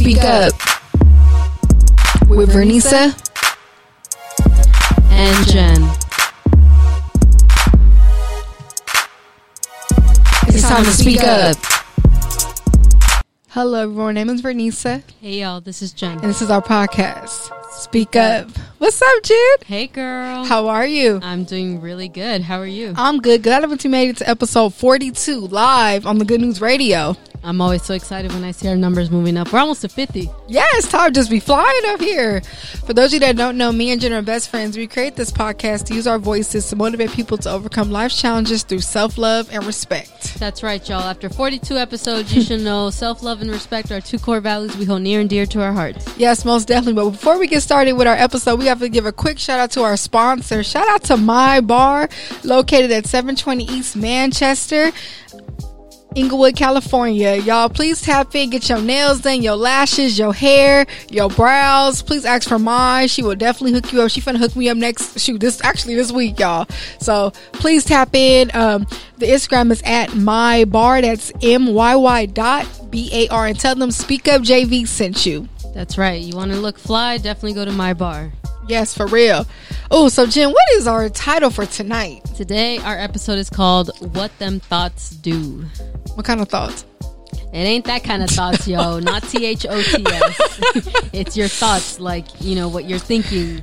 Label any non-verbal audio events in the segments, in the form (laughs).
Speak Up with Vernisa and Jen. It's time to speak up. Hello, everyone. My name is Vernisa, Hey y'all, this is Jen. and this is our podcast. Speak Up. What's up, Jen? Hey girl. How are you? I'm doing really good. How are you? I'm good. Glad that you made it to episode 42 live on the Good News Radio. I'm always so excited when I see our numbers moving up. We're almost to 50. Yes, time just be flying up here. For those of you that don't know, me and Jen are best friends. We create this podcast to use our voices to motivate people to overcome life's challenges through self love and respect. That's right, y'all. After 42 episodes, you should know self-love and respect are two core values we hold near and dear to our hearts. Yes, most definitely. But before we get started with our episode, we have to give a quick shout out to our sponsor. Shout out to My Bar, located at 720 East Manchester. Inglewood, California. Y'all, please tap in, get your nails done, your lashes, your hair, your brows. Please ask for mine. She will definitely hook you up. She finna hook me up next shoot this actually this week, y'all. So please tap in. Um, the Instagram is at my bar. That's M Y Y dot B A R and tell them Speak Up JV sent you. That's right. You want to look fly? Definitely go to my bar. Yes, for real. Oh, so Jen, what is our title for tonight? Today, our episode is called "What Them Thoughts Do." What kind of thoughts? It ain't that kind of thoughts, yo. (laughs) Not T H O T S. It's your thoughts, like you know what you're thinking,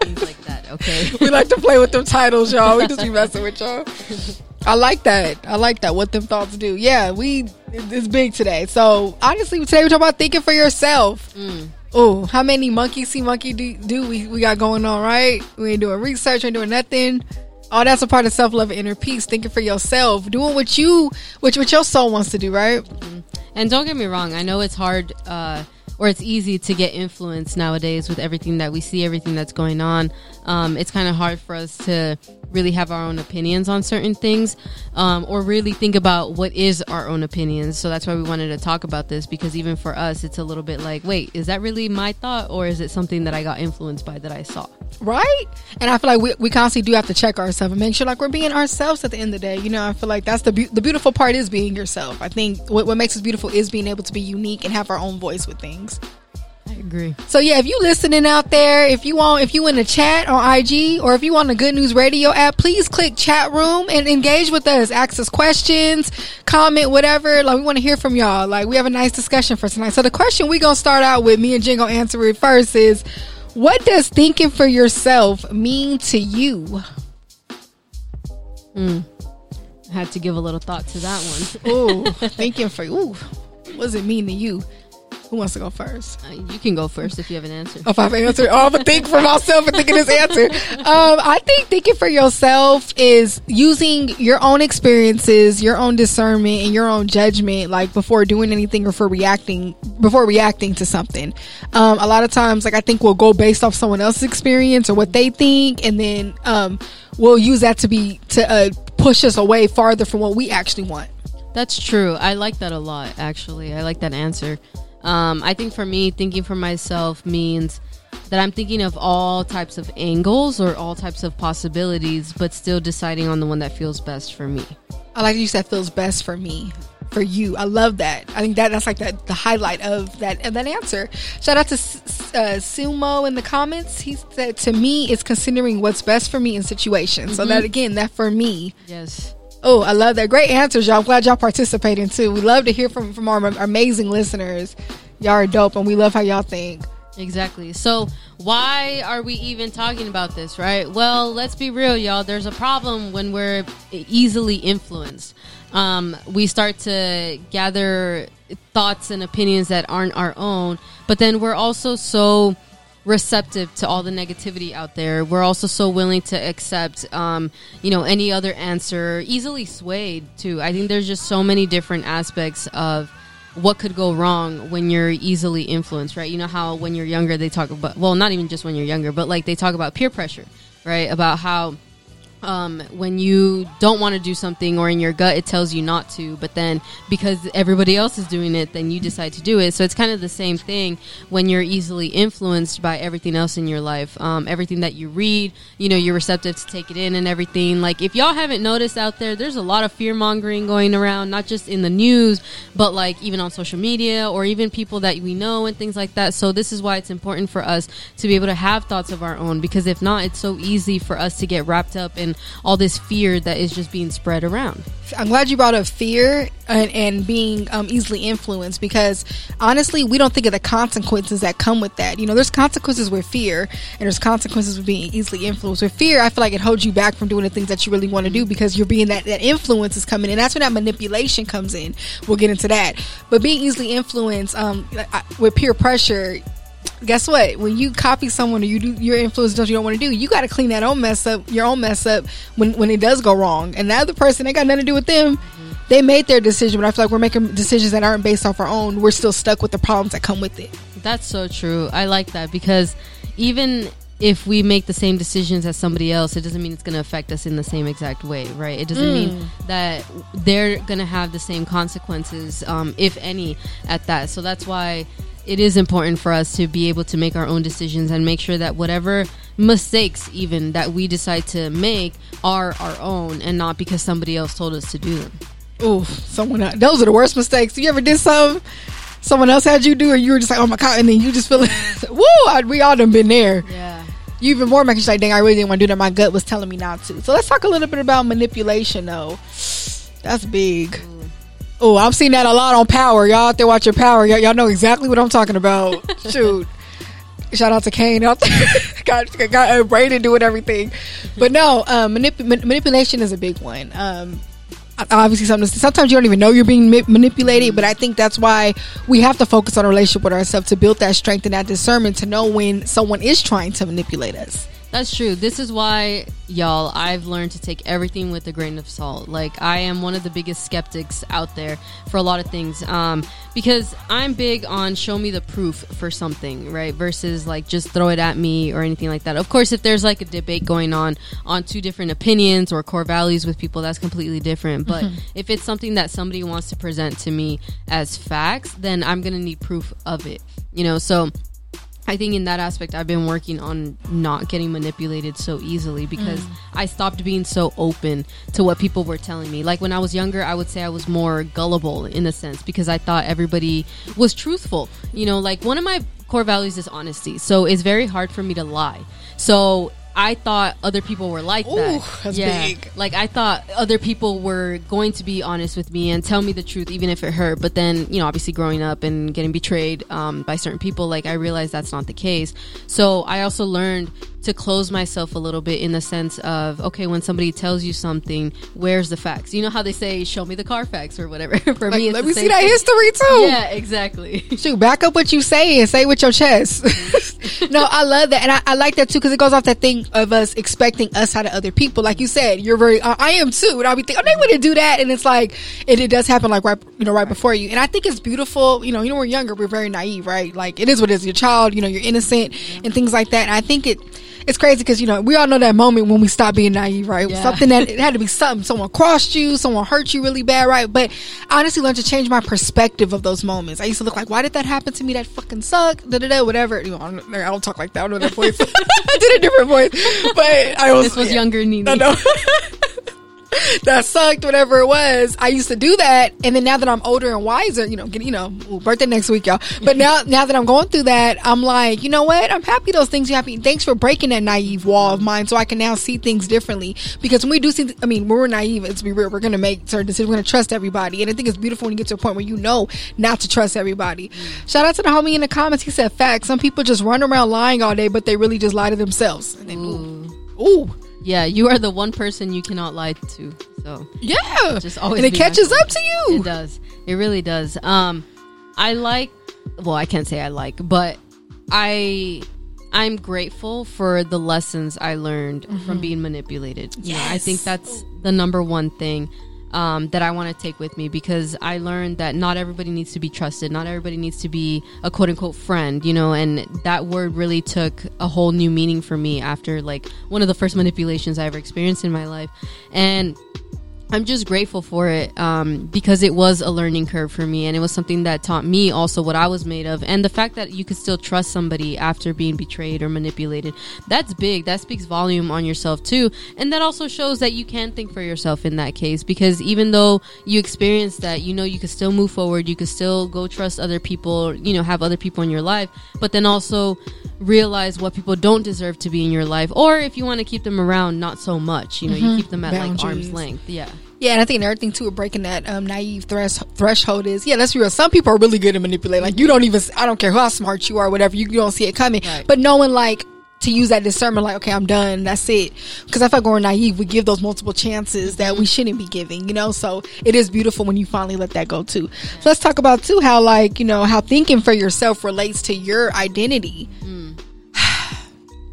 things like that. Okay. (laughs) we like to play with them titles, y'all. We just be messing with y'all. I like that. I like that. What them thoughts do. Yeah, we it's big today. So honestly, today we're talking about thinking for yourself. Oh, how many monkey see monkey do, do we, we got going on, right? We ain't doing research, ain't doing nothing. Oh, that's a part of self love and inner peace. Thinking for yourself, doing what you, which what your soul wants to do, right? And don't get me wrong, I know it's hard uh, or it's easy to get influenced nowadays with everything that we see, everything that's going on. Um, it's kind of hard for us to really have our own opinions on certain things um, or really think about what is our own opinions. So that's why we wanted to talk about this because even for us, it's a little bit like, wait, is that really my thought or is it something that I got influenced by that I saw? right? And I feel like we, we constantly do have to check ourselves and make sure like we're being ourselves at the end of the day. You know, I feel like that's the be- the beautiful part is being yourself. I think what, what makes us beautiful is being able to be unique and have our own voice with things. I agree. So yeah, if you listening out there, if you want, if you in the chat on IG or if you on the Good News Radio app, please click chat room and engage with us. Ask us questions, comment, whatever. Like we want to hear from y'all. Like we have a nice discussion for tonight. So the question we gonna start out with, me and Jen gonna answer it first is, what does thinking for yourself mean to you? Hmm. I had to give a little thought to that one. Ooh, (laughs) thinking for ooh, what does it mean to you? Who wants to go first? Uh, you can go first if you have an answer. if I've answered. Oh, I'm gonna think for myself and thinking this answer. Um, I think thinking for yourself is using your own experiences, your own discernment, and your own judgment, like before doing anything or for reacting before reacting to something. Um, a lot of times, like I think we'll go based off someone else's experience or what they think, and then um, we'll use that to be to uh, push us away farther from what we actually want. That's true. I like that a lot, actually. I like that answer. Um, I think for me, thinking for myself means that I'm thinking of all types of angles or all types of possibilities, but still deciding on the one that feels best for me. I like you said feels best for me, for you. I love that. I think that that's like that the highlight of that of that answer. Shout out to uh, Sumo in the comments. He said to me, it's considering what's best for me in situations. So that again, that for me. Yes. Oh, I love that. Great answers, y'all. I'm glad y'all participating too. We love to hear from from our amazing listeners. Y'all are dope, and we love how y'all think. Exactly. So, why are we even talking about this, right? Well, let's be real, y'all. There's a problem when we're easily influenced. Um, we start to gather thoughts and opinions that aren't our own, but then we're also so receptive to all the negativity out there. We're also so willing to accept, um, you know, any other answer, easily swayed too. I think there's just so many different aspects of what could go wrong when you're easily influenced, right? You know how when you're younger they talk about well, not even just when you're younger, but like they talk about peer pressure, right? About how um, when you don't want to do something or in your gut it tells you not to but then because everybody else is doing it then you decide to do it. So it's kind of the same thing when you're easily influenced by everything else in your life. Um, everything that you read you know you're receptive to take it in and everything. Like if y'all haven't noticed out there there's a lot of fear mongering going around not just in the news but like even on social media or even people that we know and things like that. So this is why it's important for us to be able to have thoughts of our own because if not it's so easy for us to get wrapped up in all this fear that is just being spread around. I'm glad you brought up fear and, and being um, easily influenced because honestly, we don't think of the consequences that come with that. You know, there's consequences with fear and there's consequences with being easily influenced. With fear, I feel like it holds you back from doing the things that you really want to do because you're being that, that influence is coming in. That's when that manipulation comes in. We'll get into that. But being easily influenced um, with peer pressure, guess what? When you copy someone or you do your influence stuff you don't want to do, you got to clean that own mess up, your own mess up when when it does go wrong. And the other person, they got nothing to do with them. Mm-hmm. They made their decision, but I feel like we're making decisions that aren't based off our own. We're still stuck with the problems that come with it. That's so true. I like that because even if we make the same decisions as somebody else, it doesn't mean it's going to affect us in the same exact way, right? It doesn't mm. mean that they're going to have the same consequences, um, if any, at that. So that's why it is important for us to be able to make our own decisions and make sure that whatever mistakes even that we decide to make are our own and not because somebody else told us to do them. Ooh, someone else. those are the worst mistakes. You ever did something someone else had you do, or you were just like, oh my god, and then you just feel, like (laughs) woo, I, we all done been there. Yeah. You even more making like, dang, I really didn't want to do that. My gut was telling me not to. So let's talk a little bit about manipulation, though. That's big. Ooh. Oh, I've seen that a lot on Power. Y'all out there watching Power. y'all know exactly what I'm talking about. (laughs) Shoot. Shout out to Cane out there. (laughs) got got uh, Brayden doing everything. But no, um, manip- manipulation is a big one. Um, obviously something sometimes you don't even know you're being ma- manipulated but i think that's why we have to focus on a relationship with ourselves to build that strength and that discernment to know when someone is trying to manipulate us that's true. This is why, y'all, I've learned to take everything with a grain of salt. Like, I am one of the biggest skeptics out there for a lot of things. Um, because I'm big on show me the proof for something, right? Versus like just throw it at me or anything like that. Of course, if there's like a debate going on on two different opinions or core values with people, that's completely different. But mm-hmm. if it's something that somebody wants to present to me as facts, then I'm going to need proof of it, you know? So, I think in that aspect, I've been working on not getting manipulated so easily because mm. I stopped being so open to what people were telling me. Like when I was younger, I would say I was more gullible in a sense because I thought everybody was truthful. You know, like one of my core values is honesty. So it's very hard for me to lie. So I thought other people were like Ooh, that. That's yeah. big. Like I thought other people were going to be honest with me and tell me the truth, even if it hurt. But then, you know, obviously growing up and getting betrayed um, by certain people, like I realized that's not the case. So I also learned to close myself a little bit in the sense of okay when somebody tells you something where's the facts you know how they say show me the Carfax or whatever (laughs) for like, me let me see that history too yeah exactly (laughs) shoot back up what you say and say it with your chest (laughs) no i love that and I, I like that too because it goes off that thing of us expecting us out of other people. Like you said you're very uh, i am too. And i'll be thinking oh they wouldn't do that. And it's like it, it does happen like right you know right before you. And i think it's beautiful you know you know we're younger we're very naive right? Like it is what it is. Your child you know you're innocent and things like that. And i think it it's crazy because you know we all know that moment when we stop being naive, right? Yeah. Something that it had to be something. Someone crossed you, someone hurt you really bad, right? But I honestly learned to change my perspective of those moments. I used to look like, why did that happen to me? That fucking sucked. Da da da. Whatever. You know, I don't, I don't talk like that. I don't know that voice. (laughs) I did a different voice, but I was. This was yeah. younger Nini. No, no. (laughs) (laughs) that sucked, whatever it was. I used to do that, and then now that I'm older and wiser, you know, get, you know, birthday next week, y'all. But now, now that I'm going through that, I'm like, you know what? I'm happy those things happen. Thanks for breaking that naive wall of mine, so I can now see things differently. Because when we do see, I mean, when we're naive, let's be real, we're gonna make certain decisions. We're gonna trust everybody, and I think it's beautiful when you get to a point where you know not to trust everybody. Mm. Shout out to the homie in the comments. He said, "Facts. Some people just run around lying all day, but they really just lie to themselves." And then, ooh. ooh. Yeah, you are the one person you cannot lie to. So yeah, just always and it catches up to you. It does. It really does. Um, I like. Well, I can't say I like, but I I'm grateful for the lessons I learned mm-hmm. from being manipulated. Yes. I think that's the number one thing. Um, that I want to take with me because I learned that not everybody needs to be trusted. Not everybody needs to be a quote unquote friend, you know, and that word really took a whole new meaning for me after like one of the first manipulations I ever experienced in my life. And I'm just grateful for it um, because it was a learning curve for me, and it was something that taught me also what I was made of, and the fact that you could still trust somebody after being betrayed or manipulated. That's big. That speaks volume on yourself too, and that also shows that you can think for yourself in that case. Because even though you experienced that, you know you could still move forward. You could still go trust other people. You know, have other people in your life, but then also realize what people don't deserve to be in your life, or if you want to keep them around, not so much. You know, you keep them at like arm's length. Yeah. Yeah, and I think another thing too, breaking that um, naive thresh- threshold is, yeah, let's be real. Some people are really good at manipulating. Like you don't even, I don't care how smart you are, whatever, you, you don't see it coming. Right. But knowing like to use that discernment, like, okay, I'm done, that's it. Because I feel like we're naive, we give those multiple chances that we shouldn't be giving, you know. So it is beautiful when you finally let that go too. So let's talk about too how like you know how thinking for yourself relates to your identity.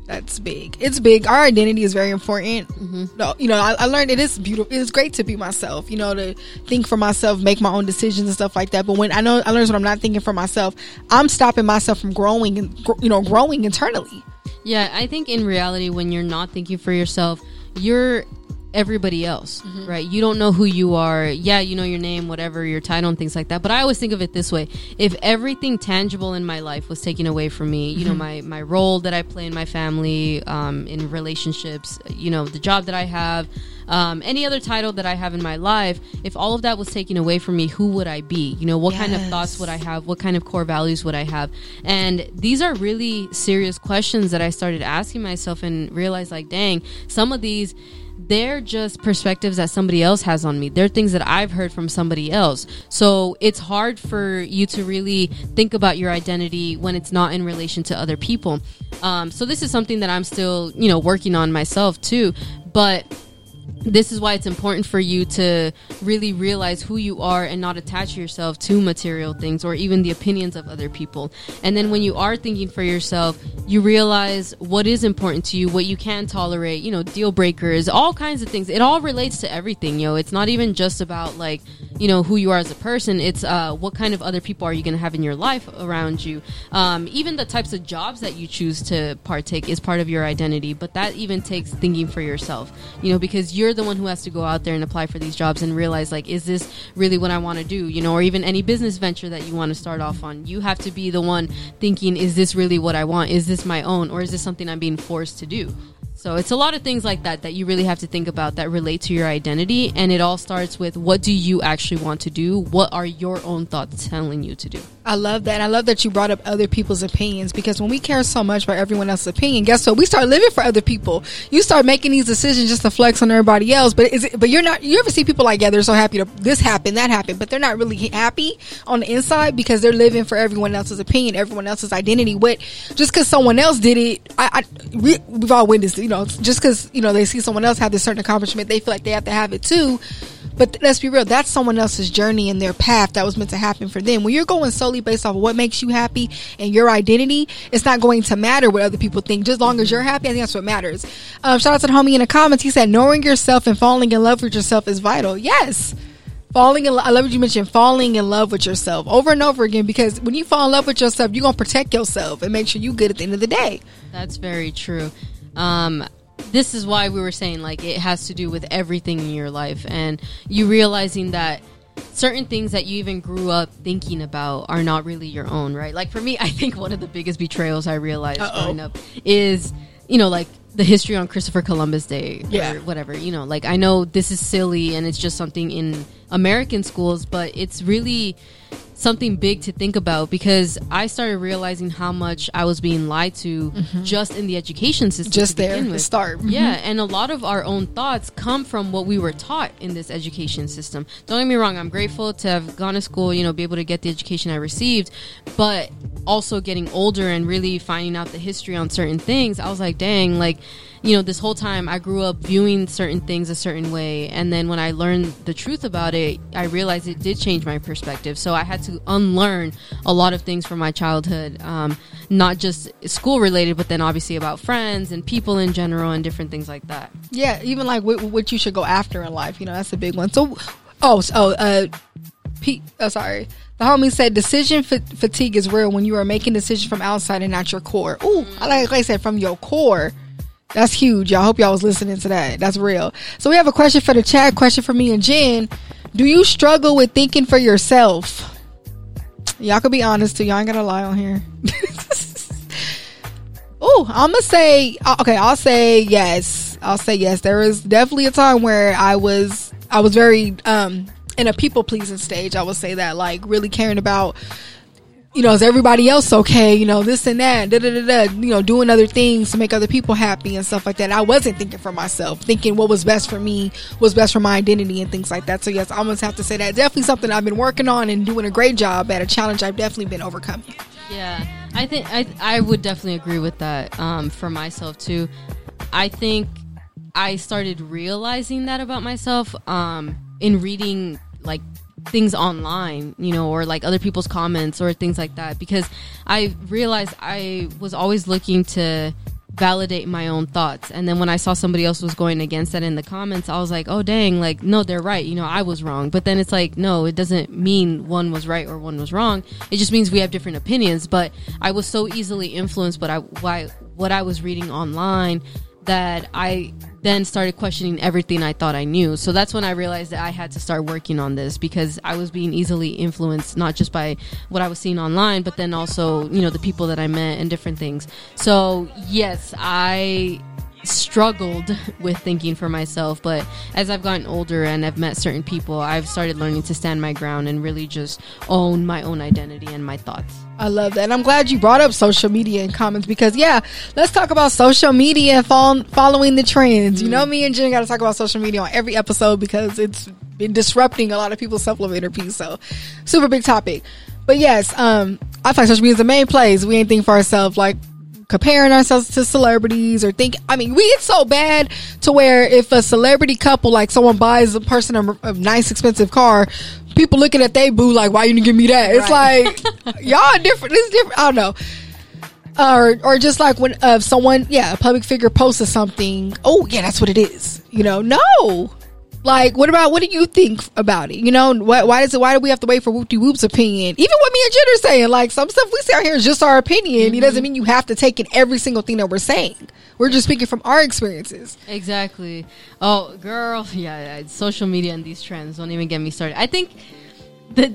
That's big. It's big. Our identity is very important. Mm-hmm. No, you know, I, I learned it is beautiful. It's great to be myself. You know, to think for myself, make my own decisions and stuff like that. But when I know I learned when I'm not thinking for myself, I'm stopping myself from growing and you know growing internally. Yeah, I think in reality, when you're not thinking for yourself, you're everybody else, Mm-hmm. right? You don't know who you are. Yeah, you know your name, whatever, your title, and things like that. But I always think of it this way: if everything tangible in my life was taken away from me, you know, Mm-hmm. my my role that I play in my family, um, in relationships, you know, the job that I have. Um, any other title that I have in my life, if all of that was taken away from me, who would I be? You know, what kind of thoughts would I have? What kind of core values would I have? And these are really serious questions that I started asking myself and realized, like, dang, some of these they're just perspectives that somebody else has on me. They're things that I've heard from somebody else. So it's hard for you to really think about your identity when it's not in relation to other people. Um, so this is something that I'm still, you know, working on myself too. But this is why it's important for you to really realize who you are and not attach yourself to material things or even the opinions of other people. And then when you are thinking for yourself, you realize what is important to you, what you can tolerate, you know, deal breakers, all kinds of things. It all relates to everything, yo. It's not even just about like, you know, who you are as a person. It's uh, what kind of other people are you going to have in your life around you. Um, even the types of jobs that you choose to partake is part of your identity, but that even takes thinking for yourself, you know, because you're the one who has to go out there and apply for these jobs and realize like, is this really what I want to do? You know, or even any business venture that you want to start off on. You have to be the one thinking, is this really what I want? Is this my own? Or is this something I'm being forced to do? So it's a lot of things like that that you really have to think about that relate to your identity. And it all starts with what do you actually want to do? What are your own thoughts telling you to do? I love that. I love that you brought up other people's opinions because when we care so much about everyone else's opinion, guess what? We start living for other people. You start making these decisions just to flex on everybody else. But is it, but you're not, you ever see people like, yeah, they're so happy to this happened, that happened, but they're not really happy on the inside because they're living for everyone else's opinion, everyone else's identity. What, just cause someone else did it, I, I we, we've all witnessed it, you know, just cause, you know, they see someone else have this certain accomplishment, they feel like they have to have it too. But let's be real, that's someone else's journey and their path that was meant to happen for them. When you're going solely based off of what makes you happy and your identity, it's not going to matter what other people think. Just as long as you're happy, I think that's what matters. Um, shout out to the homie in the comments. He said, knowing yourself and falling in love with yourself is vital. Yes. Falling in love, I love what you mentioned, falling in love with yourself over and over again because when you fall in love with yourself, you're going to protect yourself and make sure you're good at the end of the day. That's very true. Um, this is why we were saying like it has to do with everything in your life and you realizing that certain things that you even grew up thinking about are not really your own, right? Like for me, (laughs) I think one of the biggest betrayals I realized Uh-oh. growing up is, you know, like the history on Christopher Columbus Day Yeah. or whatever. You know, like I know this is silly and it's just something in American schools, but it's really something big to think about because I started realizing how much I was being lied to just in the education system. Mm-hmm. Just there, begin the with. start. Mhm. Yeah, and a lot of our own thoughts come from what we were taught in this education system. Don't get me wrong, I'm grateful to have gone to school, you know, be able to get the education I received, but also getting older and really finding out the history on certain things, I was like, dang, like, you know, this whole time I grew up viewing certain things a certain way, and then when I learned the truth about it, I realized it did change my perspective. So I had to unlearn a lot of things from my childhood, um, not just school related, but then obviously about friends and people in general and different things like that. Yeah, even like what, what you should go after in life, you know, that's a big one. So, Oh, oh, uh, Pete. Oh, sorry. The homie said decision fa- fatigue is real when you are making decisions from outside and not your core. Ooh, I like, like I said, from your core. That's huge. Y'all hope y'all was listening to that. That's real. So we have a question for the chat. Question for me and Jen. Do you struggle with thinking for yourself? Y'all can be honest too. Y'all ain't gonna lie on here. (laughs) oh, I'm gonna say uh, okay. I'll say yes. I'll say yes. There was definitely a time where I was I was very um in a people pleasing stage. I would say that like really caring about you know, is everybody else okay? You know, this and that, da da da da. You know, doing other things to make other people happy and stuff like that. I wasn't thinking for myself, thinking what was best for me, was best for my identity and things like that. So yes, I almost have to say that definitely something I've been working on and doing a great job at. A challenge I've definitely been overcoming. Yeah, I think I I would definitely agree with that um, for myself too. I think I started realizing that about myself um, in reading like things online, you know, or like other people's comments or things like that because I realized I was always looking to validate my own thoughts. And then when I saw somebody else was going against that in the comments, I was like, "Oh dang, like no, they're right. You know, I was wrong." But then it's like, no, it doesn't mean one was right or one was wrong. It just means we have different opinions, but I was so easily influenced by why what I was reading online that I then started questioning everything I thought I knew. So that's when I realized that I had to start working on this because I was being easily influenced not just by what I was seeing online, but then also, you know, the people that I met and different things. So, yes, I struggled with thinking for myself, but as I've gotten older and I've met certain people, I've started learning to stand my ground and really just own my own identity and my thoughts. I love that. And I'm glad you brought up social media and comments because, yeah, let's talk about social media and follow, following the trends. Mm. You know, me and Jen got to talk about social media on every episode because it's been disrupting a lot of people's self love inner peace. So, super big topic. But yes, um, I feel like social media is the main place. We ain't think for ourselves like comparing ourselves to celebrities or think I mean we get so bad to where if a celebrity couple like someone buys a person a, a nice expensive car people looking at they boo like why you didn't give me that? It's like (laughs) y'all different it's different I don't know. Or or just like when uh, someone yeah a public figure posts something oh yeah that's what it is you know? No like, what about what do you think about it? You know, why, why does it? Why do we have to wait for Whoopty Whoop's opinion? Even what me and Jen are saying, like some stuff we say out here is just our opinion. Mm-hmm. It doesn't mean you have to take in every single thing that we're saying. We're just speaking from our experiences. Exactly. Oh, girl, (laughs) yeah, yeah social media and these trends don't even get me started. I think that.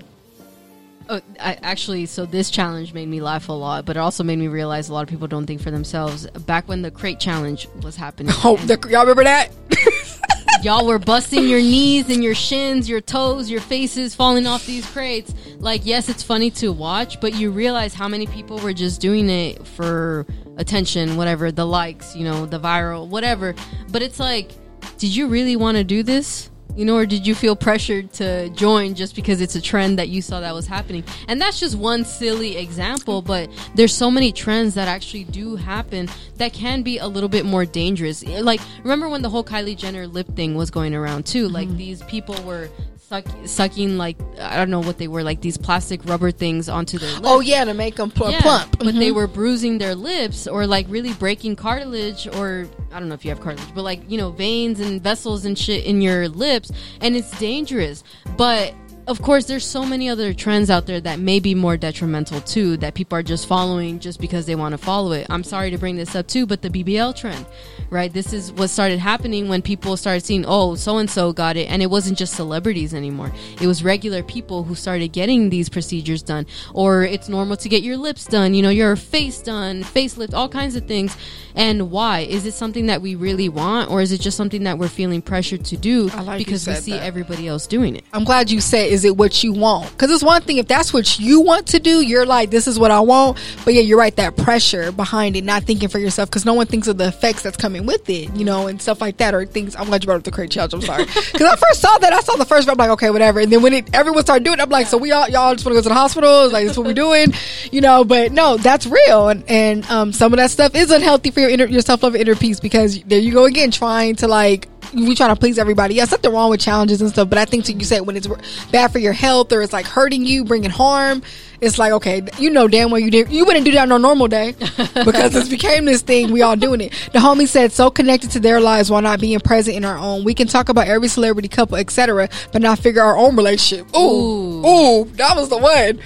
Oh, I, actually, so this challenge made me laugh a lot, but it also made me realize a lot of people don't think for themselves. Back when the crate challenge was happening, (laughs) oh, the, y'all remember that? (laughs) y'all were busting your knees and your shins, your toes, your faces falling off these crates. Like, yes, it's funny to watch, but you realize how many people were just doing it for attention, whatever, the likes, you know, the viral, whatever. But it's like, did you really want to do this? You know, or did you feel pressured to join just because it's a trend that you saw that was happening? And that's just one silly example, but there's so many trends that actually do happen that can be a little bit more dangerous. Like, remember when the whole Kylie Jenner lip thing was going around too? Like, mm-hmm. these people were suck, sucking like I don't know what they were like these plastic rubber things onto their (gasps) lips. Oh yeah, to make them pl- yeah, plump. But mm-hmm. they were bruising their lips or like really breaking cartilage or I don't know if you have cartilage, but like you know veins and vessels and shit in your lips, and it's dangerous. But of course, there's so many other trends out there that may be more detrimental too, that people are just following just because they want to follow it. I'm sorry to bring this up too, but the BBL trend, right? This is what started happening when people started seeing, oh, so and so got it. And it wasn't just celebrities anymore. It was regular people who started getting these procedures done. Or it's normal to get your lips done, you know, your face done, facelift, all kinds of things. And why? Is it something that we really want, or is it just something that we're feeling pressured to do like because we see that. everybody else doing it? I'm glad you said, is it what you want? Because it's one thing if that's what you want to do, you're like, this is what I want. But yeah, you're right, that pressure behind it, not thinking for yourself, because no one thinks of the effects that's coming with it, you know, and stuff like that, or things. I'm glad you brought up the crate challenge. I'm sorry, (laughs) because I first saw that, I saw the first, I'm like, okay, whatever. And then when it everyone started doing it, I'm like, so we all y'all just want to go to the hospital? Like, that's what we're doing, you know? But no, that's real, and and um, some of that stuff is unhealthy for your inner, your self love inner peace because there you go again, trying to like we try to please everybody. Yeah, something wrong with challenges and stuff, but I think to you said when it's bad for your health or it's like hurting you, bringing harm, it's like okay, you know damn well you did you wouldn't do that on a normal day (laughs) because it became this thing. We all doing it. The homie said so connected to their lives while not being present in our own. We can talk about every celebrity couple, etc., but not figure our own relationship. Ooh, ooh, that was the one.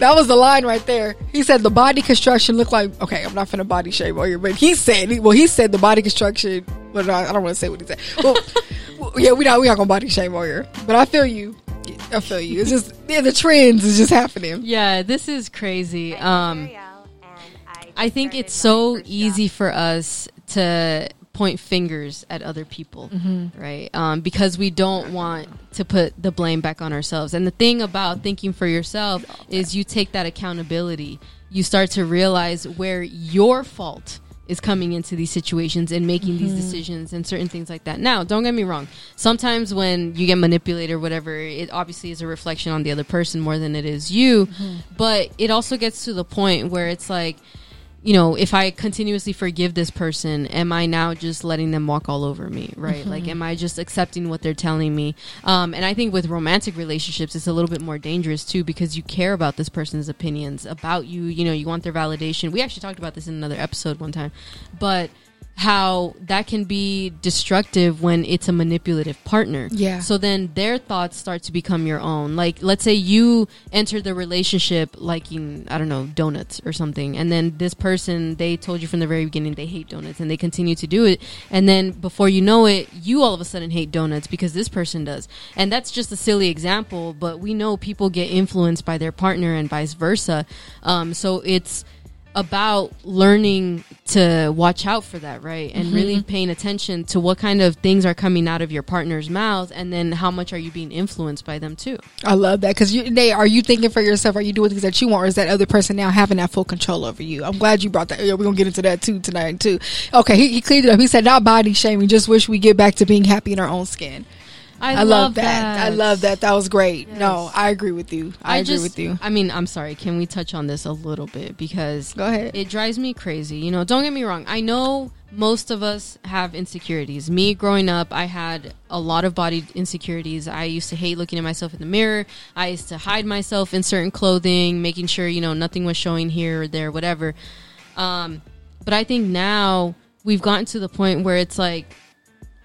That was the line right there. He said the body construction looked like okay. I'm not finna body shame on you, but he said well he said the body construction. But I, I don't want to say what he said. (laughs) Well, yeah, we not we not gonna body shame on you. But I feel you. I feel you. It's just yeah, the trends is just happening. Yeah, this is crazy. Um, I think it's so easy for us to point fingers at other people, Mm-hmm. right? Um, because we don't want to put the blame back on ourselves. And the thing about thinking for yourself is you take that accountability. You start to realize where your fault is coming into these situations and making these decisions and certain things like that. Now, don't get me wrong. Sometimes when you get manipulated or whatever, it obviously is a reflection on the other person more than it is you. But it also gets to the point where it's like, you know, if I continuously forgive this person, am I now just letting them walk all over me, right? Like, am I just accepting what they're telling me? Um, and I think with romantic relationships, it's a little bit more dangerous too because you care about this person's opinions about you. You know, you want their validation. We actually talked about this in another episode one time, but how that can be destructive when it's a manipulative partner. Yeah. So then their thoughts start to become your own. Like, let's say you enter the relationship liking, I don't know, donuts or something. And then this person, they told you from the very beginning they hate donuts and they continue to do it. And then before you know it, you all of a sudden hate donuts because this person does. And that's just a silly example, but we know people get influenced by their partner and vice versa. Um, so it's, about learning to watch out for that, right? And mm-hmm. really paying attention to what kind of things are coming out of your partner's mouth and then how much are you being influenced by them too. I love that because you, they are you thinking for yourself? Are you doing things that you want, or is that other person now having that full control over you? I'm glad you brought that. Yeah, we're gonna get into that too tonight too. Okay, he, he cleared it up. He said not body shaming. Just wish we get back to being happy in our own skin. I, I, love that. I love that. That was great. No, I agree with you. I, agree just, with you. I mean, I'm sorry. Can we touch on this a little bit because Go ahead. it drives me crazy. You know, don't get me wrong. I know most of us have insecurities. Me growing up, I had a lot of body insecurities. I used to hate looking at myself in the mirror. I used to hide myself in certain clothing, making sure, you know, nothing was showing here or there, whatever. Um, but I think now we've gotten to the point where it's like,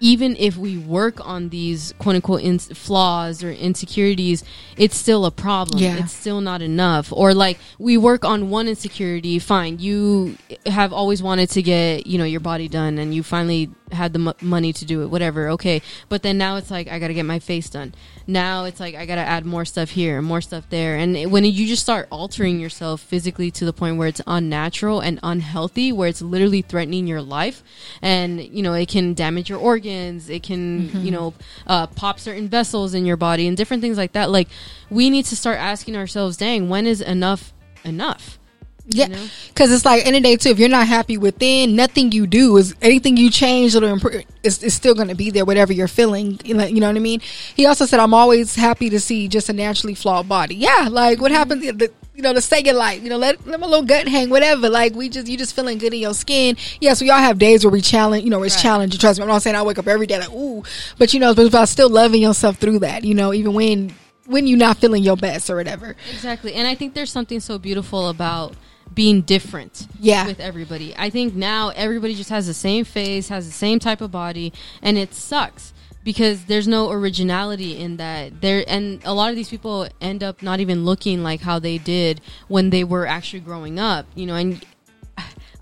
even if we work on these quote unquote ins flaws or insecurities, it's still a problem. Yeah. It's still not enough. Or like we work on one insecurity, fine. You have always wanted to get, you know, your body done and you finally had the m- money to do it, whatever. Okay. But then now it's like, I got to get my face done. Now it's like, I got to add more stuff here, and more stuff there. And it- when you just start altering yourself physically to the point where it's unnatural and unhealthy, where it's literally threatening your life and, you know, it can damage your organs, it can, you know, uh, pop certain vessels in your body and different things like that. Like, we need to start asking ourselves, dang, when is enough enough? Yeah, know? because it's like any day too. If you're not happy within, nothing you do is anything you change or improve. It's, it's still going to be there, whatever you're feeling. You know you know what I mean? He also said, "I'm always happy to see just a naturally flawed body." Yeah, like what happens? Mm-hmm. The, you know, the second light. You know, let let my little gut hang, whatever. Like we just you just feeling good in your skin. Yes, we all have days where we challenge. You know, it's Right. challenging. Trust me, I'm not saying I wake up every day like ooh, but you know, but about still loving yourself through that. You know, even when when you're not feeling your best or whatever. Exactly. And I think there's something so beautiful about being different Yeah. with everybody. I think now everybody just has the same face, has the same type of body, and it sucks because there's no originality in that. There and a lot of these people end up not even looking like how they did when they were actually growing up, you know, and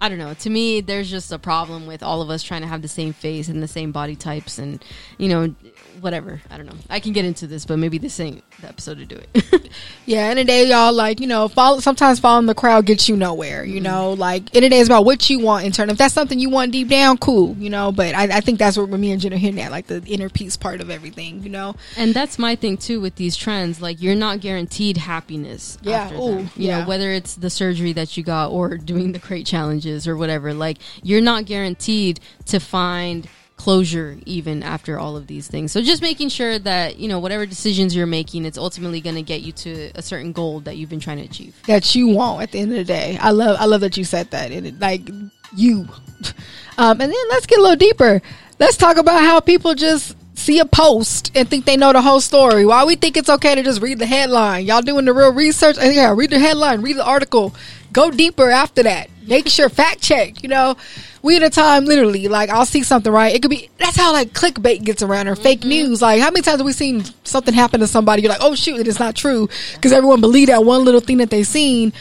I don't know. To me, there's just a problem with all of us trying to have the same face and the same body types and, you know, whatever. I don't know. I can get into this, but maybe this ain't the episode to do it. (laughs) Yeah, in the day, y'all like you know, follow. Sometimes following the crowd gets you nowhere. You mm-hmm. know, like in the day, it's about what you want in turn. If that's something you want deep down, cool. You know, but I, I think that's what me and Jen are hitting at, like the inner peace part of everything. You know, And that's my thing too with these trends. Like you're not guaranteed happiness. Yeah, after ooh, them. you yeah. know whether it's the surgery that you got or doing the crate challenges or whatever. Like you're not guaranteed to find closure even after all of these things. So just making sure that you know whatever decisions you're making, it's ultimately going to get you to a certain goal that you've been trying to achieve. that you want at the end of the day. I love, I love that you said that. It, like you. (laughs) Um, and then let's get a little deeper. let's talk about how people just see a post and think they know the whole story. Why we think it's okay to just read the headline? Y'all doing the real research? And yeah, read the headline, read the article, go deeper after that. Make sure fact check. You know, we at a time literally like I'll see something right. It could be that's how like clickbait gets around or fake mm-hmm. news. Like how many times have we seen something happen to somebody? You're like, oh shoot, it is not true because everyone believed that one little thing that they seen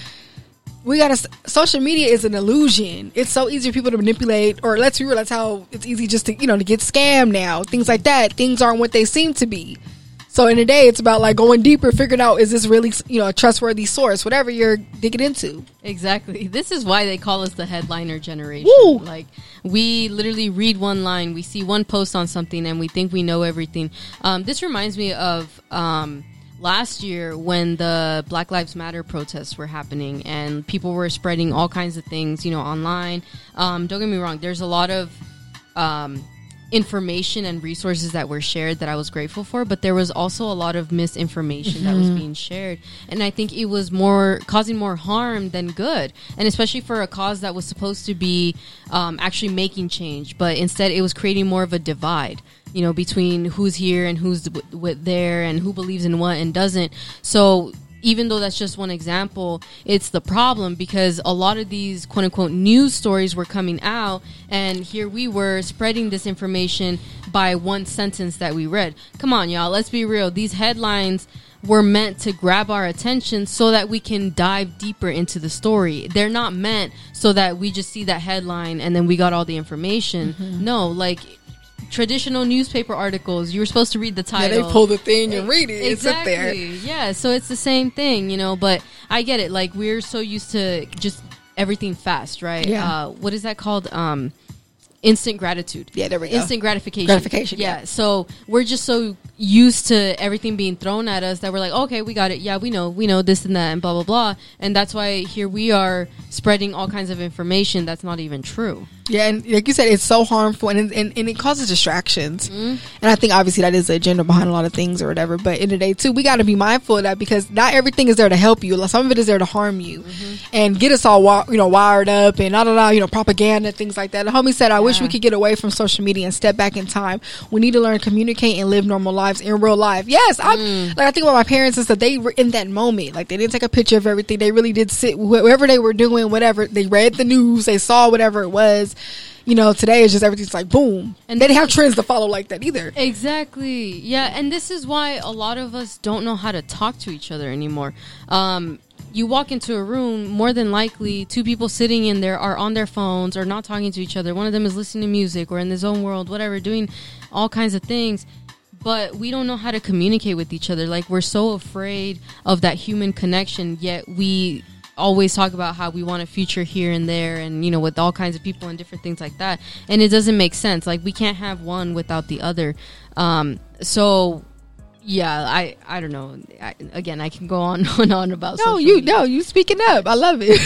we gotta social media is an illusion it's so easy for people to manipulate or let's be real that's how it's easy just to you know to get scammed now things like that things aren't what they seem to be so in a day it's about like going deeper figuring out is this really you know a trustworthy source whatever you're digging into Exactly. This is why they call us the headliner generation. Woo! Like we literally read one line, we see one post on something, and we think we know everything. Um, this reminds me of um, last year when the Black Lives Matter protests were happening, and people were spreading all kinds of things, you know, online. Um, don't get me wrong. There's a lot of um, information and resources that were shared that I was grateful for, but there was also a lot of misinformation that was being shared, and I think it was more causing more harm than good, and especially for a cause that was supposed to be um, actually making change, but instead it was creating more of a divide. You know, between who's here and who's w- w- there, and who believes in what and doesn't. So even though that's just one example, it's the problem because a lot of these quote unquote news stories were coming out, and here we were spreading this information by one sentence that we read. Come on, y'all, let's be real. These headlines were meant to grab our attention so that we can dive deeper into the story. They're not meant so that we just see that headline and then we got all the information. Mm-hmm. No, like traditional newspaper articles, you were supposed to read the title. yeah they pull the thing and read it it's up there Exactly. Yeah. So it's the same thing, you know. But I get it. Like we're so used to just everything fast, right? Yeah. Uh, what is that called? Um, instant gratitude. Yeah, there we go. Instant gratification. Gratification, Yeah. yeah. So we're just so used to everything being thrown at us that we're like, okay, we got it. Yeah, we know, we know this and that, and blah blah blah. And that's why here we are spreading all kinds of information that's not even true. Yeah, and like you said, it's so harmful and and, and it causes distractions. Mm-hmm. And I think obviously that is the agenda behind a lot of things or whatever. But in the day too, we got to be mindful of that because not everything is there to help you. Like, Some of it is there to harm you mm-hmm. and get us all wi- you know wired up and not allow you know propaganda things like that. The homie said, "I wish we could get away from social media and step back in time. We need to learn to communicate and live normal lives in real life." Yes, I'm like I think about my parents and stuff. They were in that moment. Like they didn't take a picture of everything. They really did sit whatever they were doing, whatever they read the news, they saw whatever it was you know, today it's just everything's like boom. And And they didn't have trends to follow like that either. Exactly. Yeah, and this is why a lot of us don't know how to talk to each other anymore. Um, you walk into a room, more than likely, two people sitting in there are on their phones or not talking to each other. One of them is listening to music or in his own world, whatever, doing all kinds of things. But we don't know how to communicate with each other. Like, we're so afraid of that human connection, yet we always talk about how we want a future here and there and you know with all kinds of people and different things like that. And it doesn't make sense. Like we can't have one without the other. Um so yeah i i don't know I, again i can go on (laughs) and on about No, you media. no, you speaking up. I love it.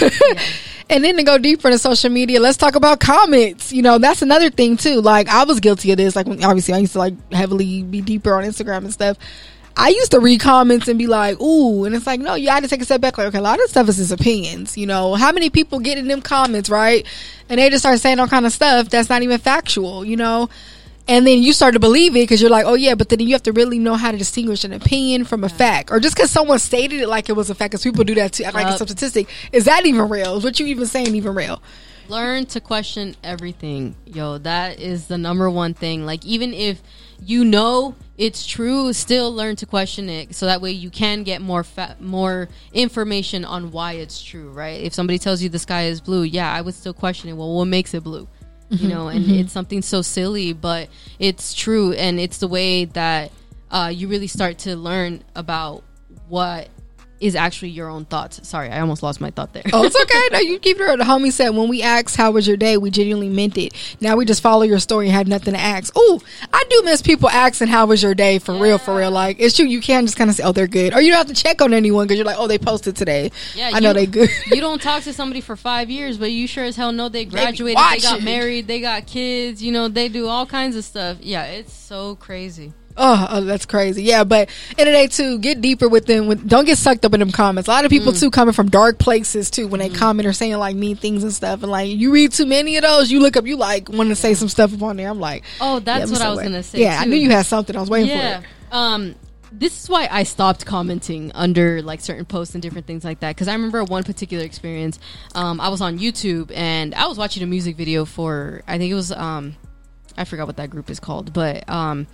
(laughs) and then to go deeper into social media, let's talk about comments. You know, that's another thing too. Like I was guilty of this. Like when, obviously I used to like heavily be deeper on Instagram and stuff. I used to read comments and be like, ooh, and it's like, no, you had to take a step back. Like, okay, a lot of stuff is his opinions. You know, how many people get in them comments, right? And they just start saying all kind of stuff that's not even factual, you know? And then you start to believe it because you're like, oh yeah, but then you have to really know how to distinguish an opinion from a fact, or just because someone stated it like it was a fact. Because people do that too, act like it's some statistic. Is that even real? Is what you even saying even real? learn to question everything yo that is the number one thing like even if you know it's true still learn to question it so that way you can get more fa- more information on why it's true right if somebody tells you the sky is blue yeah i would still question it well what makes it blue you know and it's something so silly but it's true and it's the way that uh, you really start to learn about what is actually your own thoughts sorry i almost lost my thought there Oh, it's (laughs) okay. No, you keep it. The homie said when we asked how was your day, we genuinely meant it. Now we just follow your story and have nothing to ask. Oh, I do miss people asking how was your day for real, for real. Like it's true. You can just kind of say, oh, they're good, or you don't have to check on anyone because you're like, oh, they posted today. Yeah, I know you- they good. (laughs) you don't talk to (laughs) somebody for five years, but you sure as hell know they graduated, they, got married, they got kids, you know, they do all kinds of stuff. Yeah, it's so crazy. Oh, oh, that's crazy. Yeah, but in the day too, get deeper with them. With, don't get sucked up in them comments. A lot of people Mm. too coming from dark places too when they comment or saying like mean things and stuff. And like you read too many of those, you look up, you like want to say some stuff up on there. I'm like, Oh, that's yeah, what I was gonna say. Yeah, I knew you had something. I was waiting yeah. for it. Um, this is why I stopped commenting under like certain posts and different things like that. Because I remember one particular experience. Um, I was on YouTube and I was watching a music video for I think it was um, I forgot what that group is called, but um,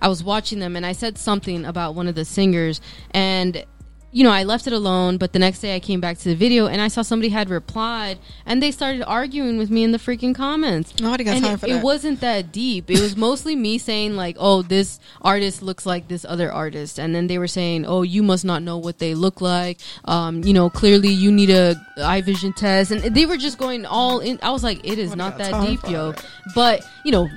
I was watching them and I said something about one of the singers and. You know, I left it alone, but the next day I came back to the video and I saw somebody had replied and they started arguing with me in the freaking comments. Nobody got and time it, for it wasn't that deep. It was mostly me saying like, "Oh, this artist looks like this other artist," and then they were saying, "Oh, you must not know what they look like. Um, you know, clearly you need a eye vision test." And they were just going all in. I was like, "It is Nobody not that deep, yo." that. But you know.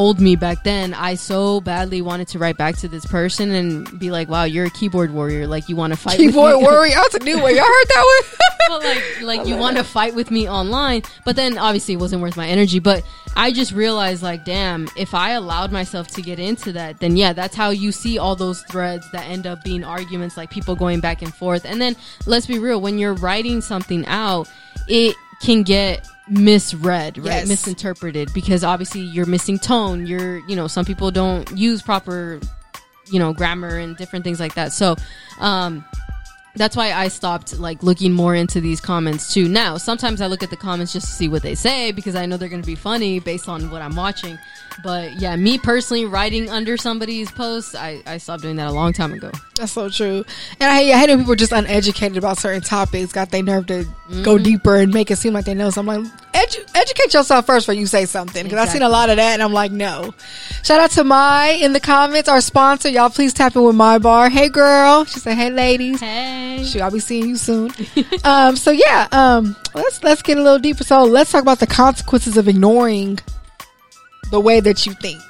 Old me back then, I so badly wanted to write back to this person and be like, "Wow, you're a keyboard warrior. Like you want to fight." with Keyboard me." warrior. That's a new one. Y'all heard that one? (laughs) well, like like you want to fight with me online, but then obviously it wasn't worth my energy. But I just realized, like, damn, if I allowed myself to get into that, then yeah, that's how you see all those threads that end up being arguments, like people going back and forth. And then let's be real, when you're writing something out, it can get misread right? Yes. misinterpreted because obviously you're missing tone. You're you know some people don't use proper you know grammar and different things like that. So um that's why I stopped like looking more into these comments too. Now, sometimes I look at the comments just to see what they say because I know they're going to be funny based on what I'm watching. But yeah, me personally writing under somebody's post, I, I stopped doing that a long time ago. That's so true. And I hate, I hate when people are just uneducated about certain topics, got their nerve to go Mm-hmm. deeper and make it seem like they know something. I'm like, edu- educate yourself first before you say something. Because I've seen a lot of that and I'm like, no. Shout out to My in the comments, our sponsor. Y'all please tap in with My Bar. Hey girl. She said, hey ladies. Hey. Shoot, I'll be seeing you soon. (laughs) um, so yeah, um, let's let's get a little deeper. So let's talk about the consequences of ignoring the way that you think.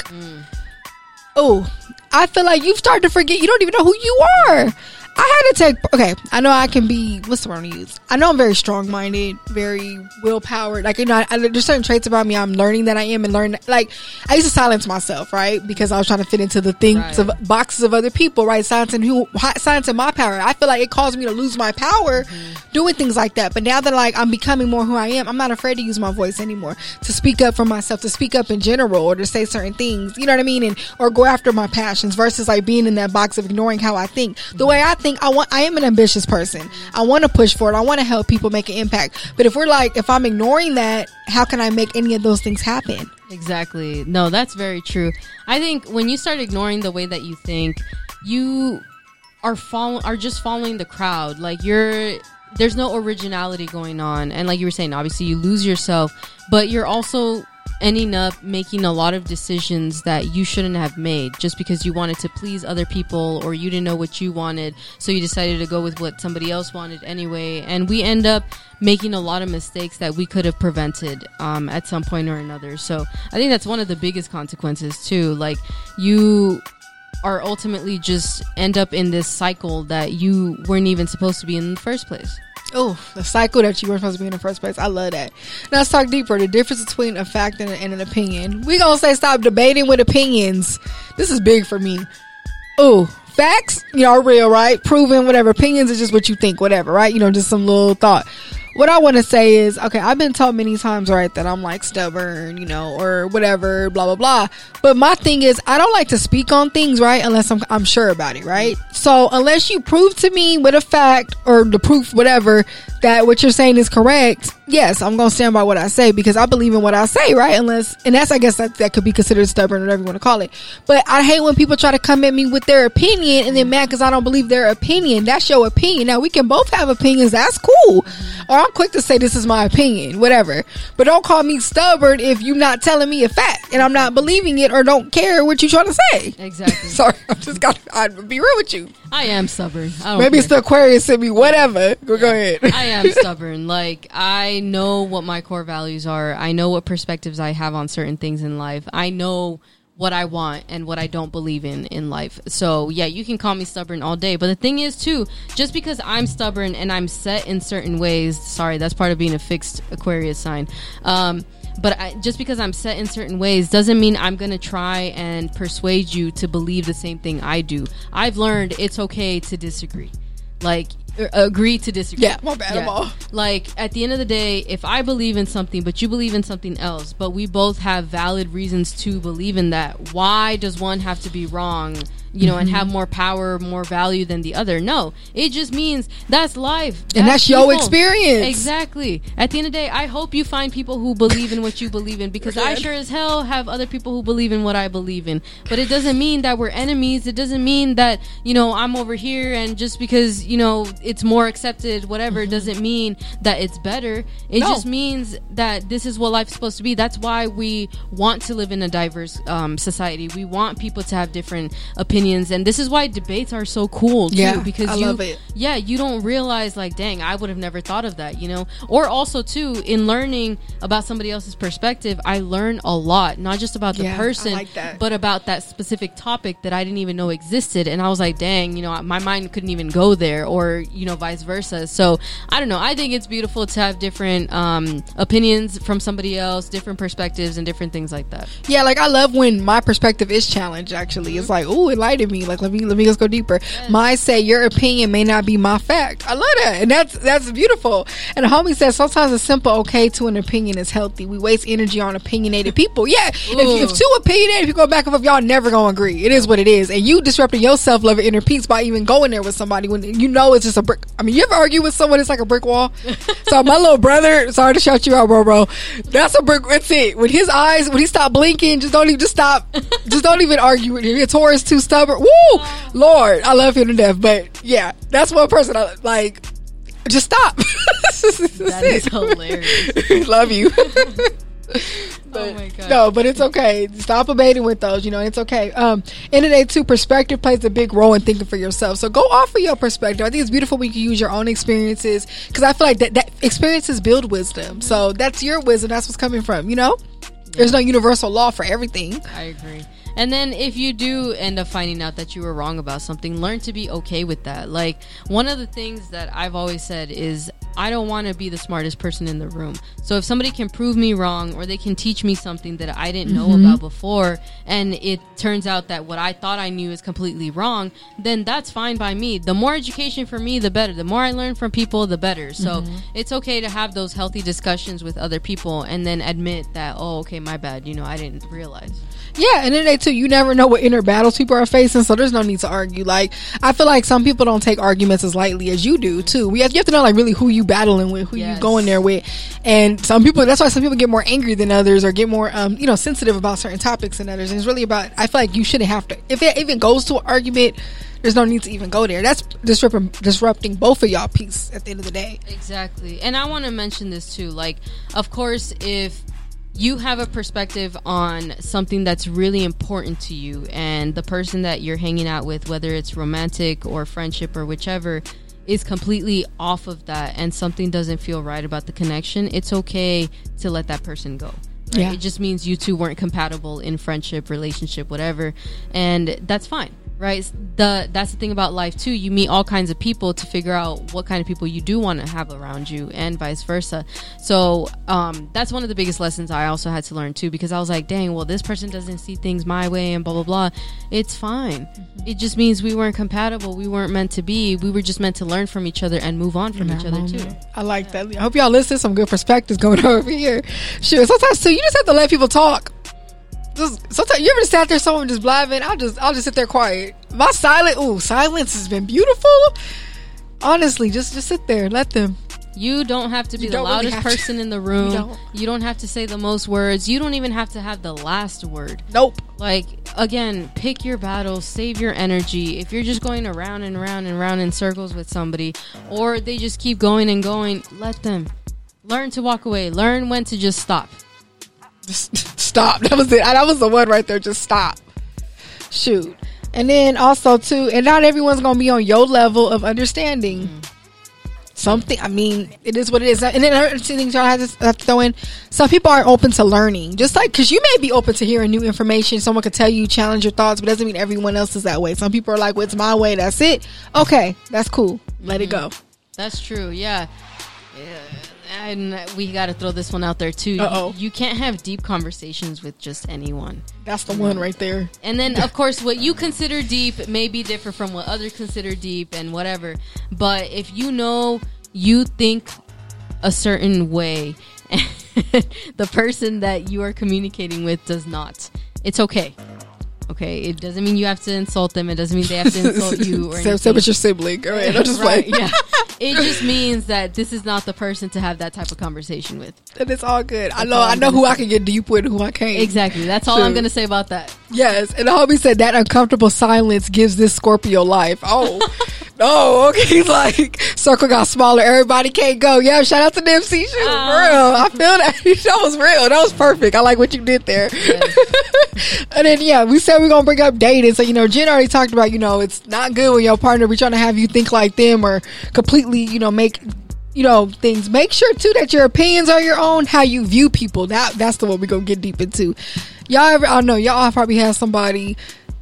Oh, I feel like you've started to forget. You don't even know who you are. I had to take. Okay, I know I can be. What's the word I use? I know I'm very strong minded, very willpowered. Like you know, I, I, there's certain traits about me. I'm learning that I am, and learn. Like I used to silence myself, right, because I was trying to fit into the things Right. of boxes of other people, right? Silencing who, silencing my power. I feel like it caused me to lose my power mm-hmm. doing things like that. But now that like I'm becoming more who I am, I'm not afraid to use my voice anymore to speak up for myself, to speak up in general, or to say certain things. You know what I mean? And or go after my passions versus like being in that box of ignoring how I think. The way I think, I want. I am an ambitious person. I want to push forward. I want to help people make an impact. But if we're like, if I'm ignoring that, how can I make any of those things happen? Exactly. No, that's very true. I think when you start ignoring the way that you think, you are follow are just following the crowd. Like you're there's no originality going on. And like you were saying, obviously you lose yourself, but you're also ending up making a lot of decisions that you shouldn't have made just because you wanted to please other people or you didn't know what you wanted. So you decided to go with what somebody else wanted anyway. And we end up making a lot of mistakes that we could have prevented um, at some point or another. So i think that's one of the biggest consequences too. Like you are ultimately just end up in this cycle that you weren't even supposed to be in the first place Oh, the cycle that you weren't supposed to be in the first place. I love that. Now let's talk deeper. The difference between a fact and, and an opinion. We gonna say stop debating with opinions. This is big for me. Oh, facts, you know, are real, right? Proven, whatever. Opinions is just what you think, whatever, right? You know, just some little thought. What I want to say is, okay, I've been told many times, right, that I'm like stubborn, you know, or whatever, blah blah blah. But my thing is, I don't like to speak on things, right, unless I'm I'm sure about it, right. So unless you prove to me with a fact or the proof, whatever, that what you're saying is correct, yes, I'm gonna stand by what I say because I believe in what I say, right? Unless, and that's I guess that that could be considered stubborn, or whatever you want to call it. But I hate when people try to come at me with their opinion and then mad because I don't believe their opinion. That's your opinion. Now we can both have opinions. That's cool. Or I'm quick to say this is my opinion, whatever. But don't call me stubborn if you're not telling me a fact and I'm not believing it or don't care what you're trying to say. exactly (laughs) Sorry, I'm just got. I'd be real with you. i am stubborn Maybe care. it's the Aquarius in me. Whatever. Go, go ahead. I am stubborn. Like I know what my core values are. I know what perspectives I have on certain things in life. I know what I want and what I don't believe in in life. So, yeah, you can call me stubborn all day, but the thing is too, just because I'm stubborn and I'm set in certain ways, sorry, that's part of being a fixed Aquarius sign. Um but I, just because I'm set in certain ways doesn't mean I'm gonna try and persuade you to believe the same thing I do. I've learned it's okay to disagree. Like agree to disagree. Yeah, my bad, all- Like at the end of the day, if I believe in something, but you believe in something else, but we both have valid reasons to believe in that, why does one have to be wrong? You know, and Mm-hmm. have more power, more value than the other. No, it just means that's life, And that's your experience. Exactly. At the end of the day, I hope you find people who believe in what you believe in because I sure as hell have other people who believe in what I believe in. But it doesn't mean that we're enemies. It doesn't mean that, you know, I'm over here and just because, you know, it's more accepted, whatever, doesn't mean that it's better. It No. just means that this is what life's supposed to be. That's why we want to live in a diverse um, society. We want people to have different opinions. And this is why debates are so cool, too, Yeah, because I you, it. yeah, you don't realize like, dang, I would have never thought of that, you know. Or also too, in learning about somebody else's perspective, I learn a lot, not just about the Yeah, person, like that. but about that specific topic that I didn't even know existed. And I was like, dang, you know, my mind couldn't even go there, or you know, vice versa. So I don't know. I think it's beautiful to have different um, opinions from somebody else, different perspectives, and different things like that. Yeah, like I love when my perspective is challenged. Actually, it's like, ooh, enlighten me. Like, let me let me just go deeper. My say your opinion may not be my fact. I love that, and that's that's beautiful. And homie says sometimes a simple okay to an opinion is healthy. We waste energy on opinionated people. Yeah, if, if two opinionated people go back and forth, y'all never gonna agree. It is what it is, and you disrupting your self love and inner peace by even going there with somebody when you know it's just a brick. I mean, you ever argue with someone? It's like a brick wall. (laughs) so my little brother, sorry to shout you out, bro, bro. That's a brick. That's it. When his eyes, when he stopped blinking, just don't even just stop. (laughs) just don't even argue with him. Your Taurus too stubborn. Woo, Lord, I love him to death. But yeah, that's one person I like. Just stop. (laughs) That is hilarious. (laughs) love you. (laughs) oh my god. No, but it's okay. Stop debating with those, you know, it's okay. Um, of the day, too, perspective plays a big role in thinking for yourself. So go off of your perspective. I think it's beautiful when you can use your own experiences because I feel like that, that experiences build wisdom. So that's your wisdom. That's what's coming from, you know? There's no universal law for everything. I agree. And then if you do end up finding out that you were wrong about something, learn to be okay with that. Like one of the things that I've always said is I don't want to be the smartest person in the room. So if somebody can prove me wrong or they can teach me something that I didn't know mm-hmm. about before and it turns out that what I thought I knew is completely wrong, then that's fine by me. The more education for me, the better. The more I learn from people, the better. So mm-hmm. it's okay to have those healthy discussions with other people and then admit that, oh, okay, my bad. You know, I didn't realize. Yeah, and then they too, you never know what inner battles people are facing, so there's no need to argue. Like, I feel like some people don't take arguments as lightly as you do too. We have, you have to know like really who you battling with, who Yes. you going there with, and some people. That's why some people get more angry than others, or get more, um, you know, sensitive about certain topics than others. And it's really about. I feel like you shouldn't have to. If it even goes to an argument, there's no need to even go there. That's disrupting disrupting both of y'all peace at the end of the day. Exactly. And I want to mention this too. Like, of course, if you have a perspective on something that's really important to you, and the person that you're hanging out with, whether it's romantic or friendship or whichever, is completely off of that, and something doesn't feel right about the connection, it's okay to let that person go. right? Yeah. It just means you two weren't compatible in friendship, relationship, whatever, and that's fine right the that's the thing about life too you meet all kinds of people to figure out what kind of people you do want to have around you and vice versa so um, that's one of the biggest lessons i also had to learn too because i was like dang well this person doesn't see things my way and blah blah blah it's fine it just means we weren't compatible we weren't meant to be we were just meant to learn from each other and move on from each other too I like that. I hope y'all listen. Some good perspectives going on (laughs) over here. Sure. Sometimes too, you just have to let people talk. Just sometimes you ever just sat there, someone just blabbing. I'll just I'll just sit there quiet. My silent, ooh, silence has been beautiful. Honestly, just just sit there, let them. You don't have to be the don't really loudest to. person in the room. don't. you don't have to say the most words. You don't even have to have the last word. Nope. Like again, pick your battles, save your energy. If you're just going around and around and around in circles with somebody, or they just keep going and going, let them. Learn to walk away. Learn when to just stop. Just (laughs) stop. That was it. That was the one right there. Just stop. Shoot. And then also too, and not everyone's gonna be on your level of understanding. Mm-hmm. Something. I mean, it is what it is. And then other things y'all have to, throw in. Some people aren't open to learning. Just like because you may be open to hearing new information. Someone could tell you, challenge your thoughts, but doesn't mean everyone else is that way. Some people are like, "Well, it's my way. That's it." Okay, that's cool. Let it mm-hmm. go. That's true. Yeah. And we got to throw this one out there too. You, Uh-oh. you can't have deep conversations with just anyone. That's the one right there. And then, of course, what you consider deep may be different from what others consider deep and whatever. But if you know you think a certain way, (laughs) the person that you are communicating with does not, it's okay. Okay, it doesn't mean you have to insult them. It doesn't mean they have to (laughs) insult you or Same, anything. same as your sibling. Go ahead. I'm just Right, playing. yeah. It just (laughs) means that this is not the person to have that type of conversation with. And it's all good. I know. I know gonna who I can get deep with and who I can't. Exactly. That's all. I'm going to say about that. Yes, and the homie said that uncomfortable silence gives this Scorpio life. Oh, (laughs) no, okay. He's like circle got smaller. Everybody can't go. Yeah, shout out to Nipsey. Shoot, for real. I feel that that was real. That was perfect. I like what you did there. and then yeah, we said we're gonna bring up dating. So you know, Jen already talked about you know it's not good when your partner be trying to have you think like them or completely you know make you know things. Make sure too that your opinions are your own. How you view people. That that's the one we gonna get deep into. Y'all ever? I know. Y'all probably had somebody.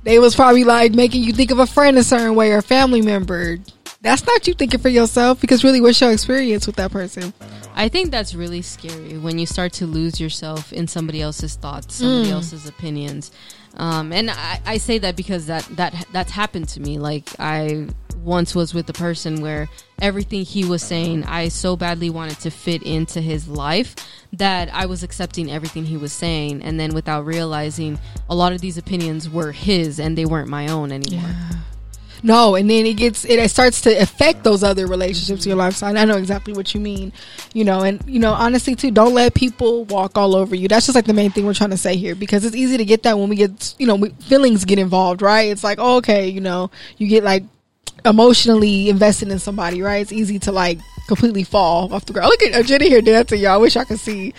They was probably like making you think of a friend a certain way or a family member. That's not you thinking for yourself because really, what's your experience with that person? I think that's really scary when you start to lose yourself in somebody else's thoughts, somebody mm. else's opinions. Um, and I, I say that because that, that that's happened to me. Like I once was with a person where everything he was saying, I so badly wanted to fit into his life that I was accepting everything he was saying, and then without realizing, a lot of these opinions were his and they weren't my own anymore. No, and then it gets it starts to affect those other relationships in your life. So I know exactly what you mean, you know, and you know, honestly too, don't let people walk all over you. That's just like the main thing we're trying to say here because it's easy to get that when we get, you know, we, feelings get involved, right? It's like, oh, okay, you know, you get like emotionally invested in somebody, right? It's easy to like completely fall off the ground. Look at Jenny here dancing, y'all. I wish I could see.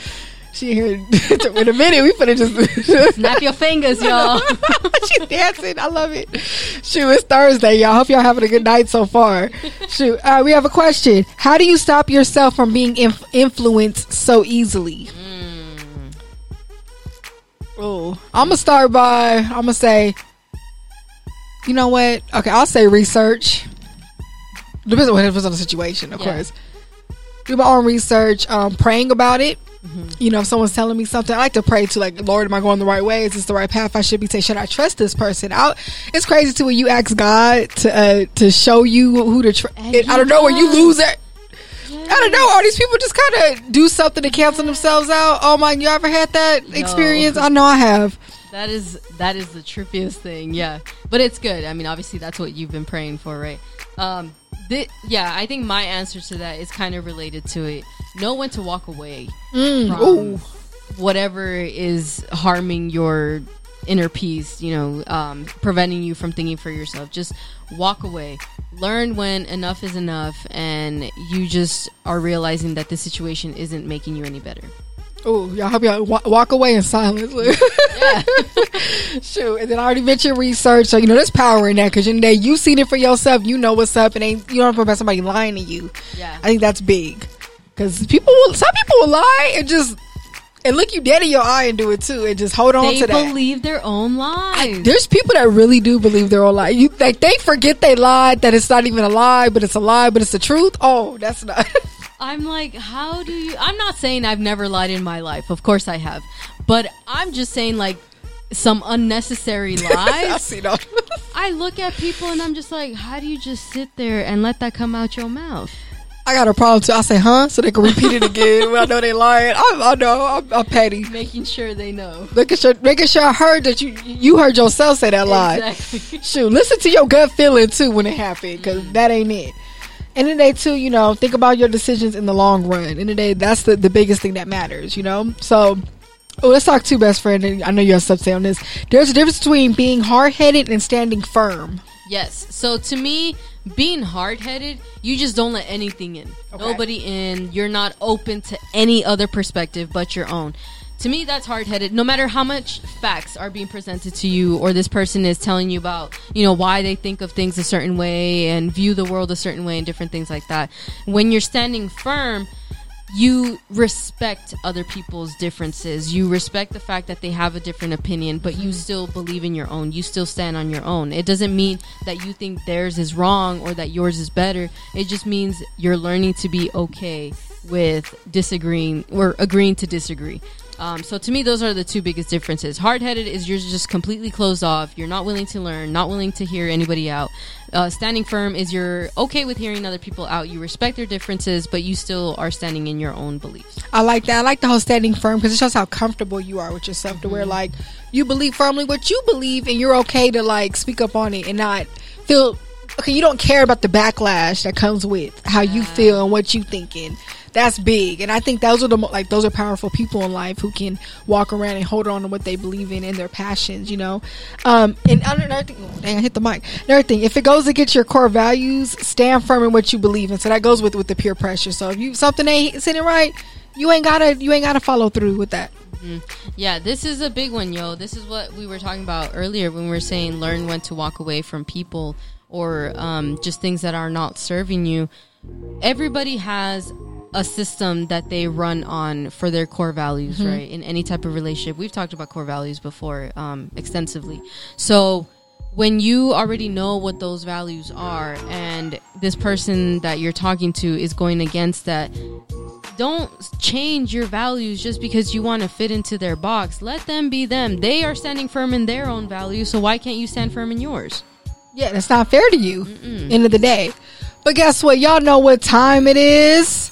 She here (laughs) in a minute. We finna just (laughs) Snap your fingers, y'all. (laughs) She's dancing. I love it. Shoot, it's Thursday, y'all. Hope y'all having a good night so far. Shoot, uh, we have a question. How do you stop yourself from being inf- influenced so easily? Oh, I'm gonna start by I'm gonna say, you know what? Okay, I'll say research. Depends on what depends on the situation, of Yeah. course. Do my own research, um, praying about it. Mm-hmm. You know, if someone's telling me something, I like to pray to like, Lord, am I going the right way? Is this the right path I should be taking? Should I trust this person? Out. It's crazy too when you ask God to uh, to show you who to trust. I don't know where you lose it. I don't know. All these people just kind of do something to cancel themselves out. Oh my! You ever had that experience? I know I have. That is that is the trippiest thing, yeah. But it's good. I mean, obviously that's what you've been praying for, right? Um, thi- yeah, I think my answer to that is kind of related to it. Know when to walk away Mm, from ooh. whatever is harming your inner peace. You know, um, preventing you from thinking for yourself. Just walk away. Learn when enough is enough, and you just are realizing that this situation isn't making you any better. Oh, y'all hope y'all wa- walk away in silence. Yeah. (laughs) Shoot, and then I already mentioned research, so you know there's power in that because you know you seen it for yourself. You know what's up, and ain't you don't have to about somebody lying to you. Yeah. I think that's big because people will. Some people will lie and just and look you dead in your eye and do it too, and just hold on They to that. believe their own lies. I- there's people that really do believe their own lie. You like they forget they lied, that it's not even a lie, but it's a lie, but it's the truth. Oh, that's not. (laughs) I'm like, how do you? I'm not saying I've never lied in my life. Of course I have, but I'm just saying like some unnecessary I (laughs) lies. see that. I look at people and I'm just like, how do you just sit there and let that come out your mouth? I got a problem too. I say, huh, so they can repeat it again when I know they lying. I, I know I'm, I'm petty. Making sure they know. Making sure, making sure I heard that you you heard yourself say that lie. Exactly. Shoot, listen to your gut feeling too when it happened, because mm. that ain't it. And in the day too, you know, think about your decisions in the long run. In the day, that's the, the biggest thing that matters, you know. So, oh, let's talk to best friend. And I know you have stuff to say on this. There's a difference between being hard headed and standing firm. Yes. So to me, being hard headed, you just don't let anything in. Okay. Nobody in. You're not open to any other perspective but your own. To me, that's hard headed. No matter how much facts are being presented to you, or this person is telling you about, you know, why they think of things a certain way and view the world a certain way and different things like that. When you're standing firm, you respect other people's differences. You respect the fact that they have a different opinion, but you mm-hmm. still believe in your own. You still stand on your own. It doesn't mean that you think theirs is wrong or that yours is better. It just means you're learning to be okay with disagreeing or agreeing to disagree. Um, so to me, those are the two biggest differences. Hard headed is you're just completely closed off. You're not willing to learn, not willing to hear anybody out. Uh, standing firm is you're okay with hearing other people out. You respect their differences, but you still are standing in your own beliefs. I like that. I like the whole standing firm because it shows how comfortable you are with yourself mm-hmm. to where like you believe firmly what you believe and you're okay to like speak up on it and not feel okay. You don't care about the backlash that comes with how you feel and what you thinking that's big and i think those are the like those are powerful people in life who can walk around and hold on to what they believe in and their passions you know um and another thing oh, dang i hit the mic another thing if it goes against your core values stand firm in what you believe in so that goes with with the peer pressure so if you something ain't sitting right you ain't gotta you ain't gotta follow through with that Mm-hmm. Yeah, this is a big one, yo. This is what we were talking about earlier when we were saying learn when to walk away from people or um, just things that are not serving you. Everybody has a system that they run on for their core values, mm-hmm. right? In any type of relationship. We've talked about core values before um, extensively. So when you already know what those values are and this person that you're talking to is going against that, don't change your values just because you want to fit into their box. Let them be them. They are standing firm in their own values, so why can't you stand firm in yours? Yeah, that's not fair to you. Mm-mm. End of the day. But guess what? Y'all know what time it is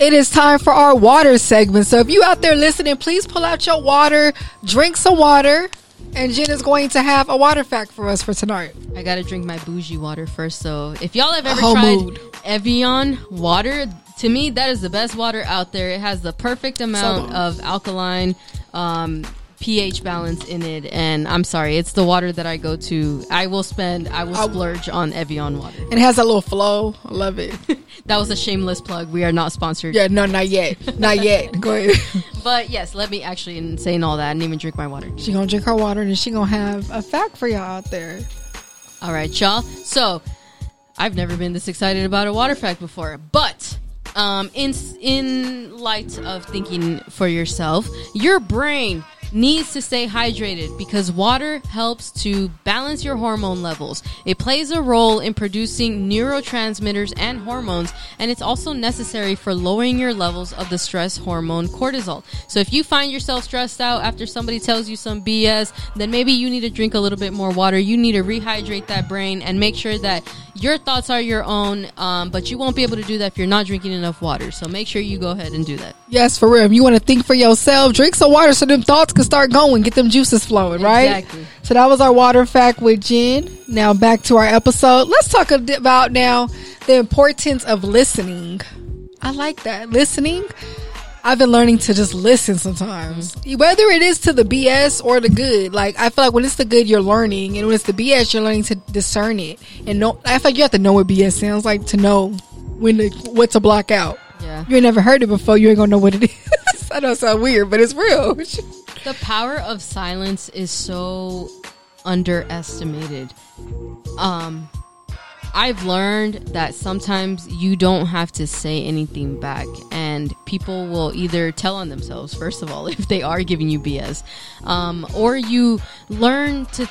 it is time for our water segment. So if you out there listening, please pull out your water, drink some water, and Jen is going to have a water fact for us for tonight. I gotta drink my bougie water first. So if y'all have ever tried mood. Evian water, to me that is the best water out there. It has the perfect amount so, of alkaline. Um, pH balance in it, and I'm sorry, it's the water that I go to. I will spend, I will splurge on Evian water. And it has a little flow. I love it. (laughs) that was a shameless plug. We are not sponsored. Yeah, no, not yet, not (laughs) yet. Go ahead. (laughs) but yes, let me actually, in saying all that, I didn't even drink my water. She gonna drink her water, and she gonna have a fact for y'all out there. All right, y'all. So I've never been this excited about a water fact before, but um, in in light of thinking for yourself, your brain needs to stay hydrated because water helps to balance your hormone levels. It plays a role in producing neurotransmitters and hormones, and it's also necessary for lowering your levels of the stress hormone cortisol. So if you find yourself stressed out after somebody tells you some BS, then maybe you need to drink a little bit more water. You need to rehydrate that brain and make sure that your thoughts are your own, um, but you won't be able to do that if you're not drinking enough water. So make sure you go ahead and do that. Yes, for real. If you want to think for yourself, drink some water so them thoughts start going, get them juices flowing, right? Exactly. So that was our water fact with Jen. Now back to our episode. Let's talk about now the importance of listening. I like that. Listening. I've been learning to just listen sometimes, mm-hmm. whether it is to the BS or the good. Like I feel like when it's the good, you're learning, and when it's the BS, you're learning to discern it and know. I feel like you have to know what BS sounds like to know when to, what to block out. Yeah, you ain't never heard it before. You ain't gonna know what it (laughs) is. I know it sounds weird, but it's real. (laughs) the power of silence is so underestimated. Um, I've learned that sometimes you don't have to say anything back, and people will either tell on themselves, first of all, (laughs) if they are giving you BS, um, or you learn to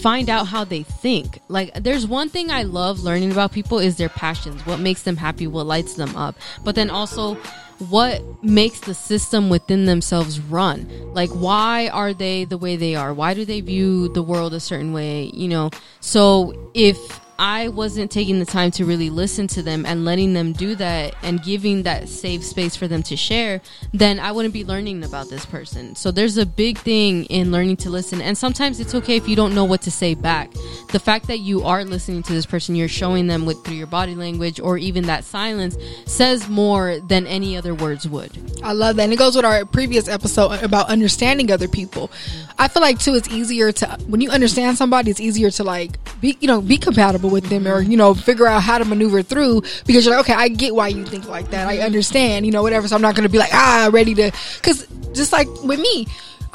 find out how they think. Like, there's one thing I love learning about people is their passions, what makes them happy, what lights them up, but then also what makes the system within themselves run? Like why are they the way they are? Why do they view the world a certain way you know? So if I wasn't taking the time to really listen to them and letting them do that and giving that safe space for them to share, then I wouldn't be learning about this person. So there's a big thing in learning to listen. And sometimes it's okay if you don't know what to say back. The fact that you are listening to this person, you're showing them with through your body language or even that silence says more than any other words would. I love that. And it goes with our previous episode about understanding other people. I feel like too it's easier to when you understand somebody, it's easier to like be you know, be compatible comfortable with them or, you know, figure out how to maneuver through because you're like, okay, I get why you think like that. I understand, you know, whatever. So I'm not going to be like, ah, ready to, cause just like with me,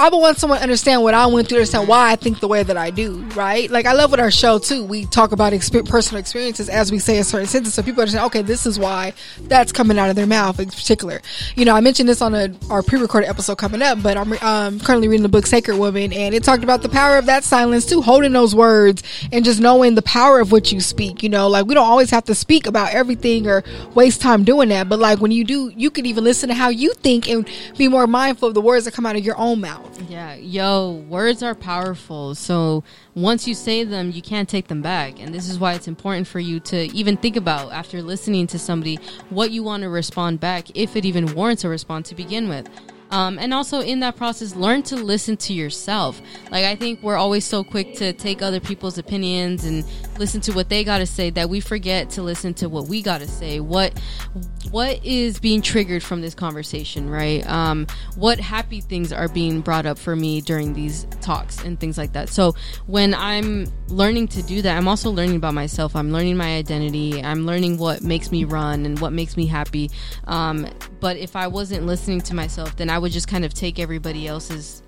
I would want someone to understand what I went through, understand why I think the way that I do, right? Like I love with our show too. We talk about exper- personal experiences as we say a certain sentence, so people understand. Okay, this is why that's coming out of their mouth in particular. You know, I mentioned this on a, our pre-recorded episode coming up, but I'm um, currently reading the book Sacred Woman, and it talked about the power of that silence too, holding those words and just knowing the power of what you speak. You know, like we don't always have to speak about everything or waste time doing that, but like when you do, you can even listen to how you think and be more mindful of the words that come out of your own mouth. Yeah, yo, words are powerful. So once you say them, you can't take them back. And this is why it's important for you to even think about after listening to somebody what you want to respond back, if it even warrants a response to begin with. Um, and also in that process, learn to listen to yourself. Like I think we're always so quick to take other people's opinions and listen to what they got to say that we forget to listen to what we got to say. What what is being triggered from this conversation, right? Um, what happy things are being brought up for me during these talks and things like that. So when I'm learning to do that, I'm also learning about myself. I'm learning my identity. I'm learning what makes me run and what makes me happy. Um, but if I wasn't listening to myself, then I would just kind of take everybody else's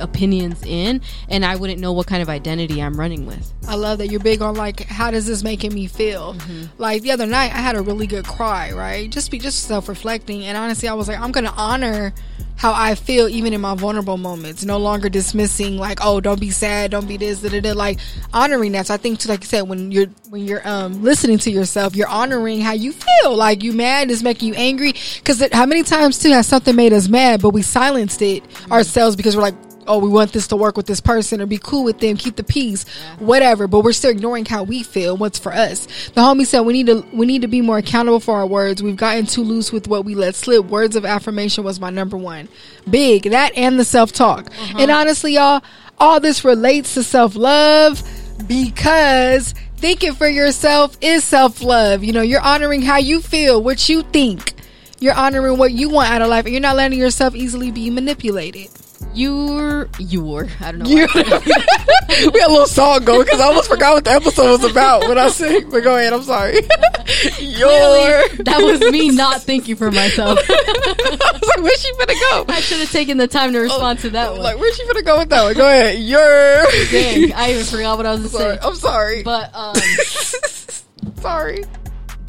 opinions in and I wouldn't know what kind of identity I'm running with. I love that you're big on like how does this making me feel? Mm-hmm. Like the other night I had a really good cry, right? Just be just self-reflecting and honestly I was like I'm going to honor how I feel even in my vulnerable moments. No longer dismissing like oh don't be sad, don't be this da, da, da. like honoring that. So I think too, like you said when you're when you're um listening to yourself, you're honoring how you feel. Like you mad is making you angry cuz how many times too has something made us mad but we silenced it ourselves because we're like oh, we want this to work with this person or be cool with them, keep the peace, whatever. But we're still ignoring how we feel, what's for us. The homie said we need to we need to be more accountable for our words. We've gotten too loose with what we let slip. Words of affirmation was my number one, big that and the self talk. Uh-huh. And honestly, y'all, all this relates to self love because thinking for yourself is self love. You know, you're honoring how you feel, what you think. You're honoring what you want out of life, and you're not letting yourself easily be manipulated. You're you're I don't know. You, why I said (laughs) we had a little song going because I almost forgot what the episode was about when I sing. But go ahead, I'm sorry. (laughs) Your. Clearly, that was me not thinking for myself. (laughs) I was like, where's she gonna go? I should have taken the time to respond to that one. Like, where's she gonna go with that one? Go ahead. Your. Dang, I even forgot what I was saying. going to say. I'm sorry. But um, sorry.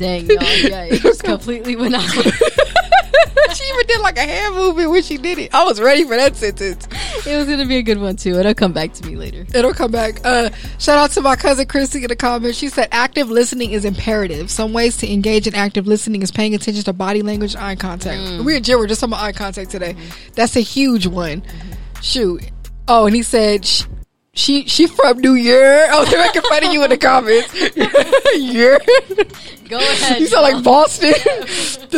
Dang, y'all, (laughs) yeah, it just completely went out. (laughs) she even did like a hand movement when she did it. I was ready for that sentence. It was gonna be a good one too. It'll come back to me later. It'll come back. Uh, shout out to my cousin Christy in the comments. She said active listening is imperative. Some ways to engage in active listening is paying attention to body language, eye contact. We and Jim were just talking about eye contact today. That's a huge one. Shoot. Oh, and he said she she from New York. Oh, they're making fun of you in the comments. (laughs) (laughs) York. Go ahead. You sound like Boston. (laughs)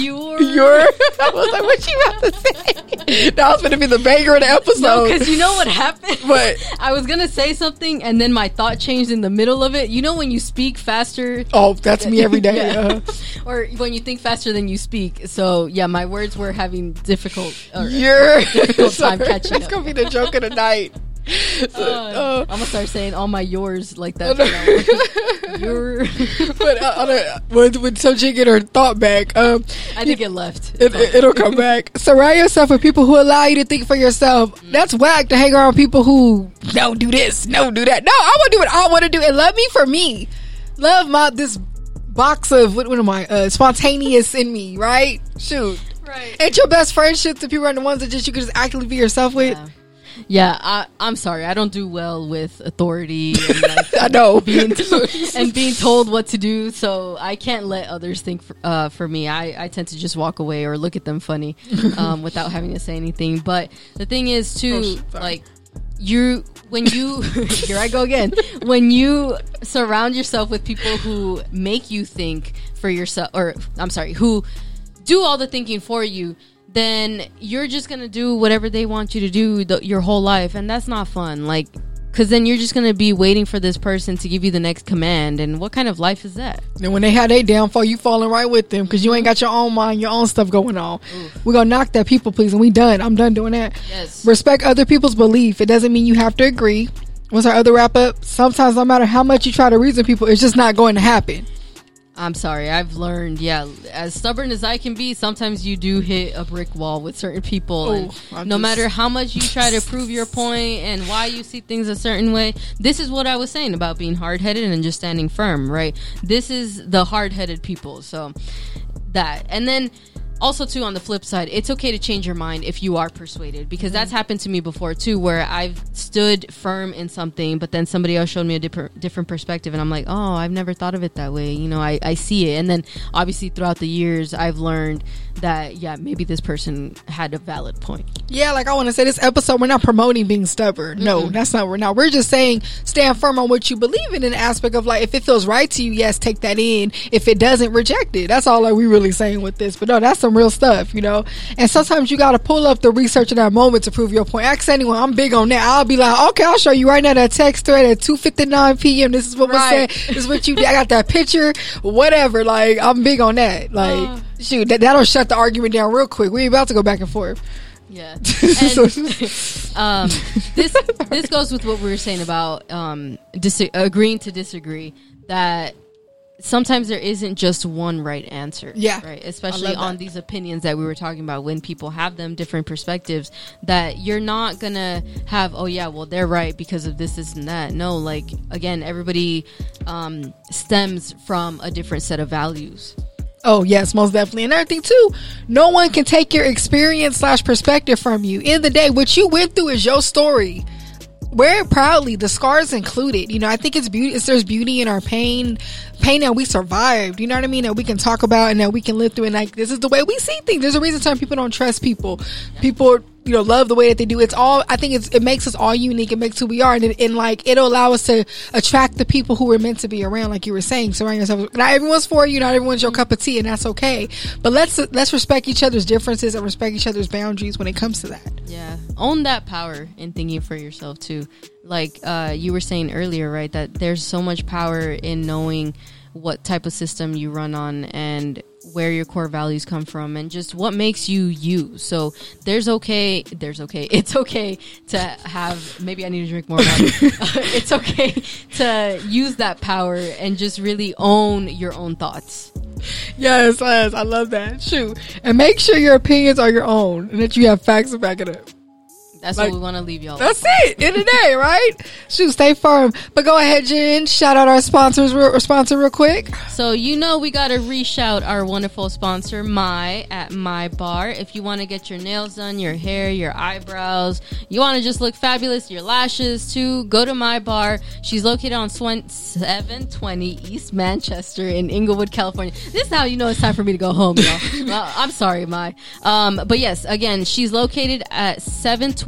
You're. I was like, what you about to say? That was going to be the banger of the episode. no, because you know what happened. What? I was gonna say something and then my thought changed in the middle of it. You know when you speak faster, Oh, that's me every day. Yeah. Uh, or when you think faster than you speak. So yeah, my words were having difficult. Or, difficult time Sorry, catching That's gonna be the joke of the night. Uh, uh, I'm gonna start saying all my yours like that. from on. (laughs) Your, but uh, when, when so she get her thought back, um, I think it left. it, it, it'll come back. (laughs) Surround yourself with people who allow you to think for yourself. That's whack to hang around people who don't do this, don't do that. No, I want to do what I want to do and love me for me. Love my this box of what, what am I? Uh, spontaneous in me, right? Shoot. Right. Ain't your best friendships the people are the ones that just you can just actively be yourself with? Yeah. Yeah, I, I'm sorry. I don't do well with authority and, like, (laughs) I know. (laughs) being (laughs) told, and being told what to do. So I can't let others think for, uh, for me. I, I tend to just walk away or look at them funny um, without having to say anything. But the thing is, Oh, too, sorry. like you when you here I go again. When you surround yourself with people who make you think for yourself, or I'm sorry, who do all the thinking for you, then you're just gonna do whatever they want you to do the, your whole life, and that's not fun. Like, because then you're just gonna be waiting for this person to give you the next command, and what kind of life is that? And when they have their downfall, you falling right with them because you ain't got your own mind, your own stuff going on. We're gonna knock that people pleasing. We done. I'm done doing that. Yes. Respect other people's belief. It doesn't mean you have to agree. What's our other wrap up? Sometimes no matter how much you try to reason people, it's just not going to happen. I'm sorry. I've learned, yeah, as stubborn as I can be, sometimes you do hit a brick wall with certain people. Oh, and Oh, no just- matter how much you try to prove your point and why you see things a certain way, this is what I was saying about being hard headed and just standing firm, right? This is the hard headed people. So that. And then also too on the flip side it's okay to change your mind if you are persuaded because that's mm-hmm. happened to me before too where i've stood firm in something but then somebody else showed me a different different perspective and i'm like oh i've never thought of it that way. You know i, I see it and then obviously throughout the years i've learned that yeah maybe this person had a valid point Yeah, like I want to say this episode, we're not promoting being stubborn. No, that's not. We're not. We're just saying stand firm on what you believe in. an aspect of like, if it feels right to you, yes, take that in. If it doesn't, reject it. That's all like we really saying with this. But no, that's some real stuff, you know. And sometimes you got to pull up the research in that moment to prove your point. Ask anyone. I'm big on that. I'll be like, okay, I'll show you right now that text thread at 2:59 p.m. This is what Right. was said. This is what you. did. I got that picture. Whatever. Like I'm big on that. Like. Uh. Shoot, that, that'll shut the argument down real quick. We're about to go back and forth. Yeah. (laughs) And, um, this this goes with what we were saying about um, dis- agreeing to disagree. That sometimes there isn't just one right answer. Yeah. Right. Especially on these opinions that we were talking about when people have them different perspectives. That you're not gonna have. Oh yeah, well they're right because of this, this, and that. No, like again, everybody um, stems from a different set of values. Oh yes, most definitely. And everything too, no one can take your experience slash perspective from you. In the day, what you went through is your story. Wear it proudly, the scars included. You know, I think it's beauty. It's, there's beauty in our pain, pain that we survived. You know what I mean? That we can talk about and that we can live through. And like, this is the way we see things. There's a reason some people don't trust people. People, you know, love the way that they do. It's all. I think it's it makes us all unique. It makes who we are, and, and like it'll allow us to attract the people who we're meant to be around. Like you were saying, surround yourself. Not everyone's for you. Not everyone's your cup of tea, and that's okay. But let's let's respect each other's differences and respect each other's boundaries when it comes to that. Yeah, own that power in thinking for yourself too. Like uh, you were saying earlier, right? That there's so much power in knowing what type of system you run on and where your core values come from and just what makes you you. So there's okay, there's okay. (laughs) It's okay to have maybe I need to drink more water. (laughs) (laughs) it's okay to use that power and just really own your own thoughts. Yes, yes, I love that. Shoot, and make sure your opinions are your own and that you have facts to back it up. That's Like- what we want to leave y'all. with. That's it. In the day, right? Shoot, stay firm. But go ahead, Jen. Shout out our sponsors, real, sponsor, real quick. So you know we gotta reshout our wonderful sponsor, My at My Bar. If you want to get your nails done, your hair, your eyebrows, you want to just look fabulous, your lashes too, go to My Bar. She's located on Swen- 720 East Manchester in Inglewood, California. This is how you know it's time for me to go home, y'all. (laughs) well, I'm sorry, My. Um, but yes, again, she's located at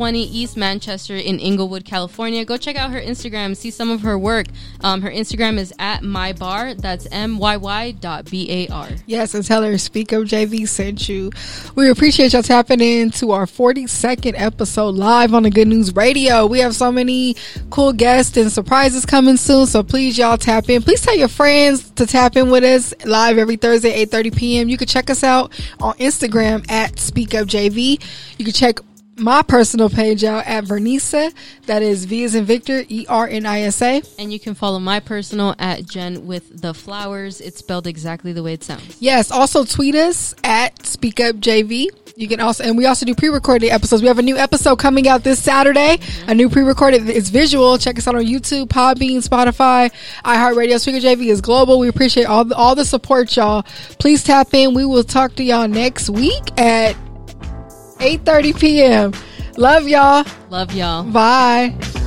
720 East Manchester in Inglewood, California. Go check out her Instagram, see some of her work. Um, her Instagram is at my bar. That's M Y Y dot B A R. Yes, and tell her Speak Up JV sent you. We appreciate y'all tapping in to our 42nd episode live on the Good News Radio. We have so many cool guests and surprises coming soon, so please y'all tap in. Please tell your friends to tap in with us live every Thursday, 8.30 p.m. You can check us out on Instagram at Speak Up JV. You can check my personal page out at Vernisa. That is V as in Victor, E R N I S A. And you can follow my personal at Jen with the flowers. It's spelled exactly the way it sounds. Yes. Also tweet us at Speak Up JV. You can also, and we also do pre-recorded episodes. We have a new episode coming out this Saturday. A new pre-recorded. It's visual. Check us out on YouTube, Podbean, Spotify, iHeartRadio. Speak Up JV is global. We appreciate all the, all the support, y'all. Please tap in. We will talk to y'all next week at 8:30 p.m. Love y'all. Love y'all. Bye.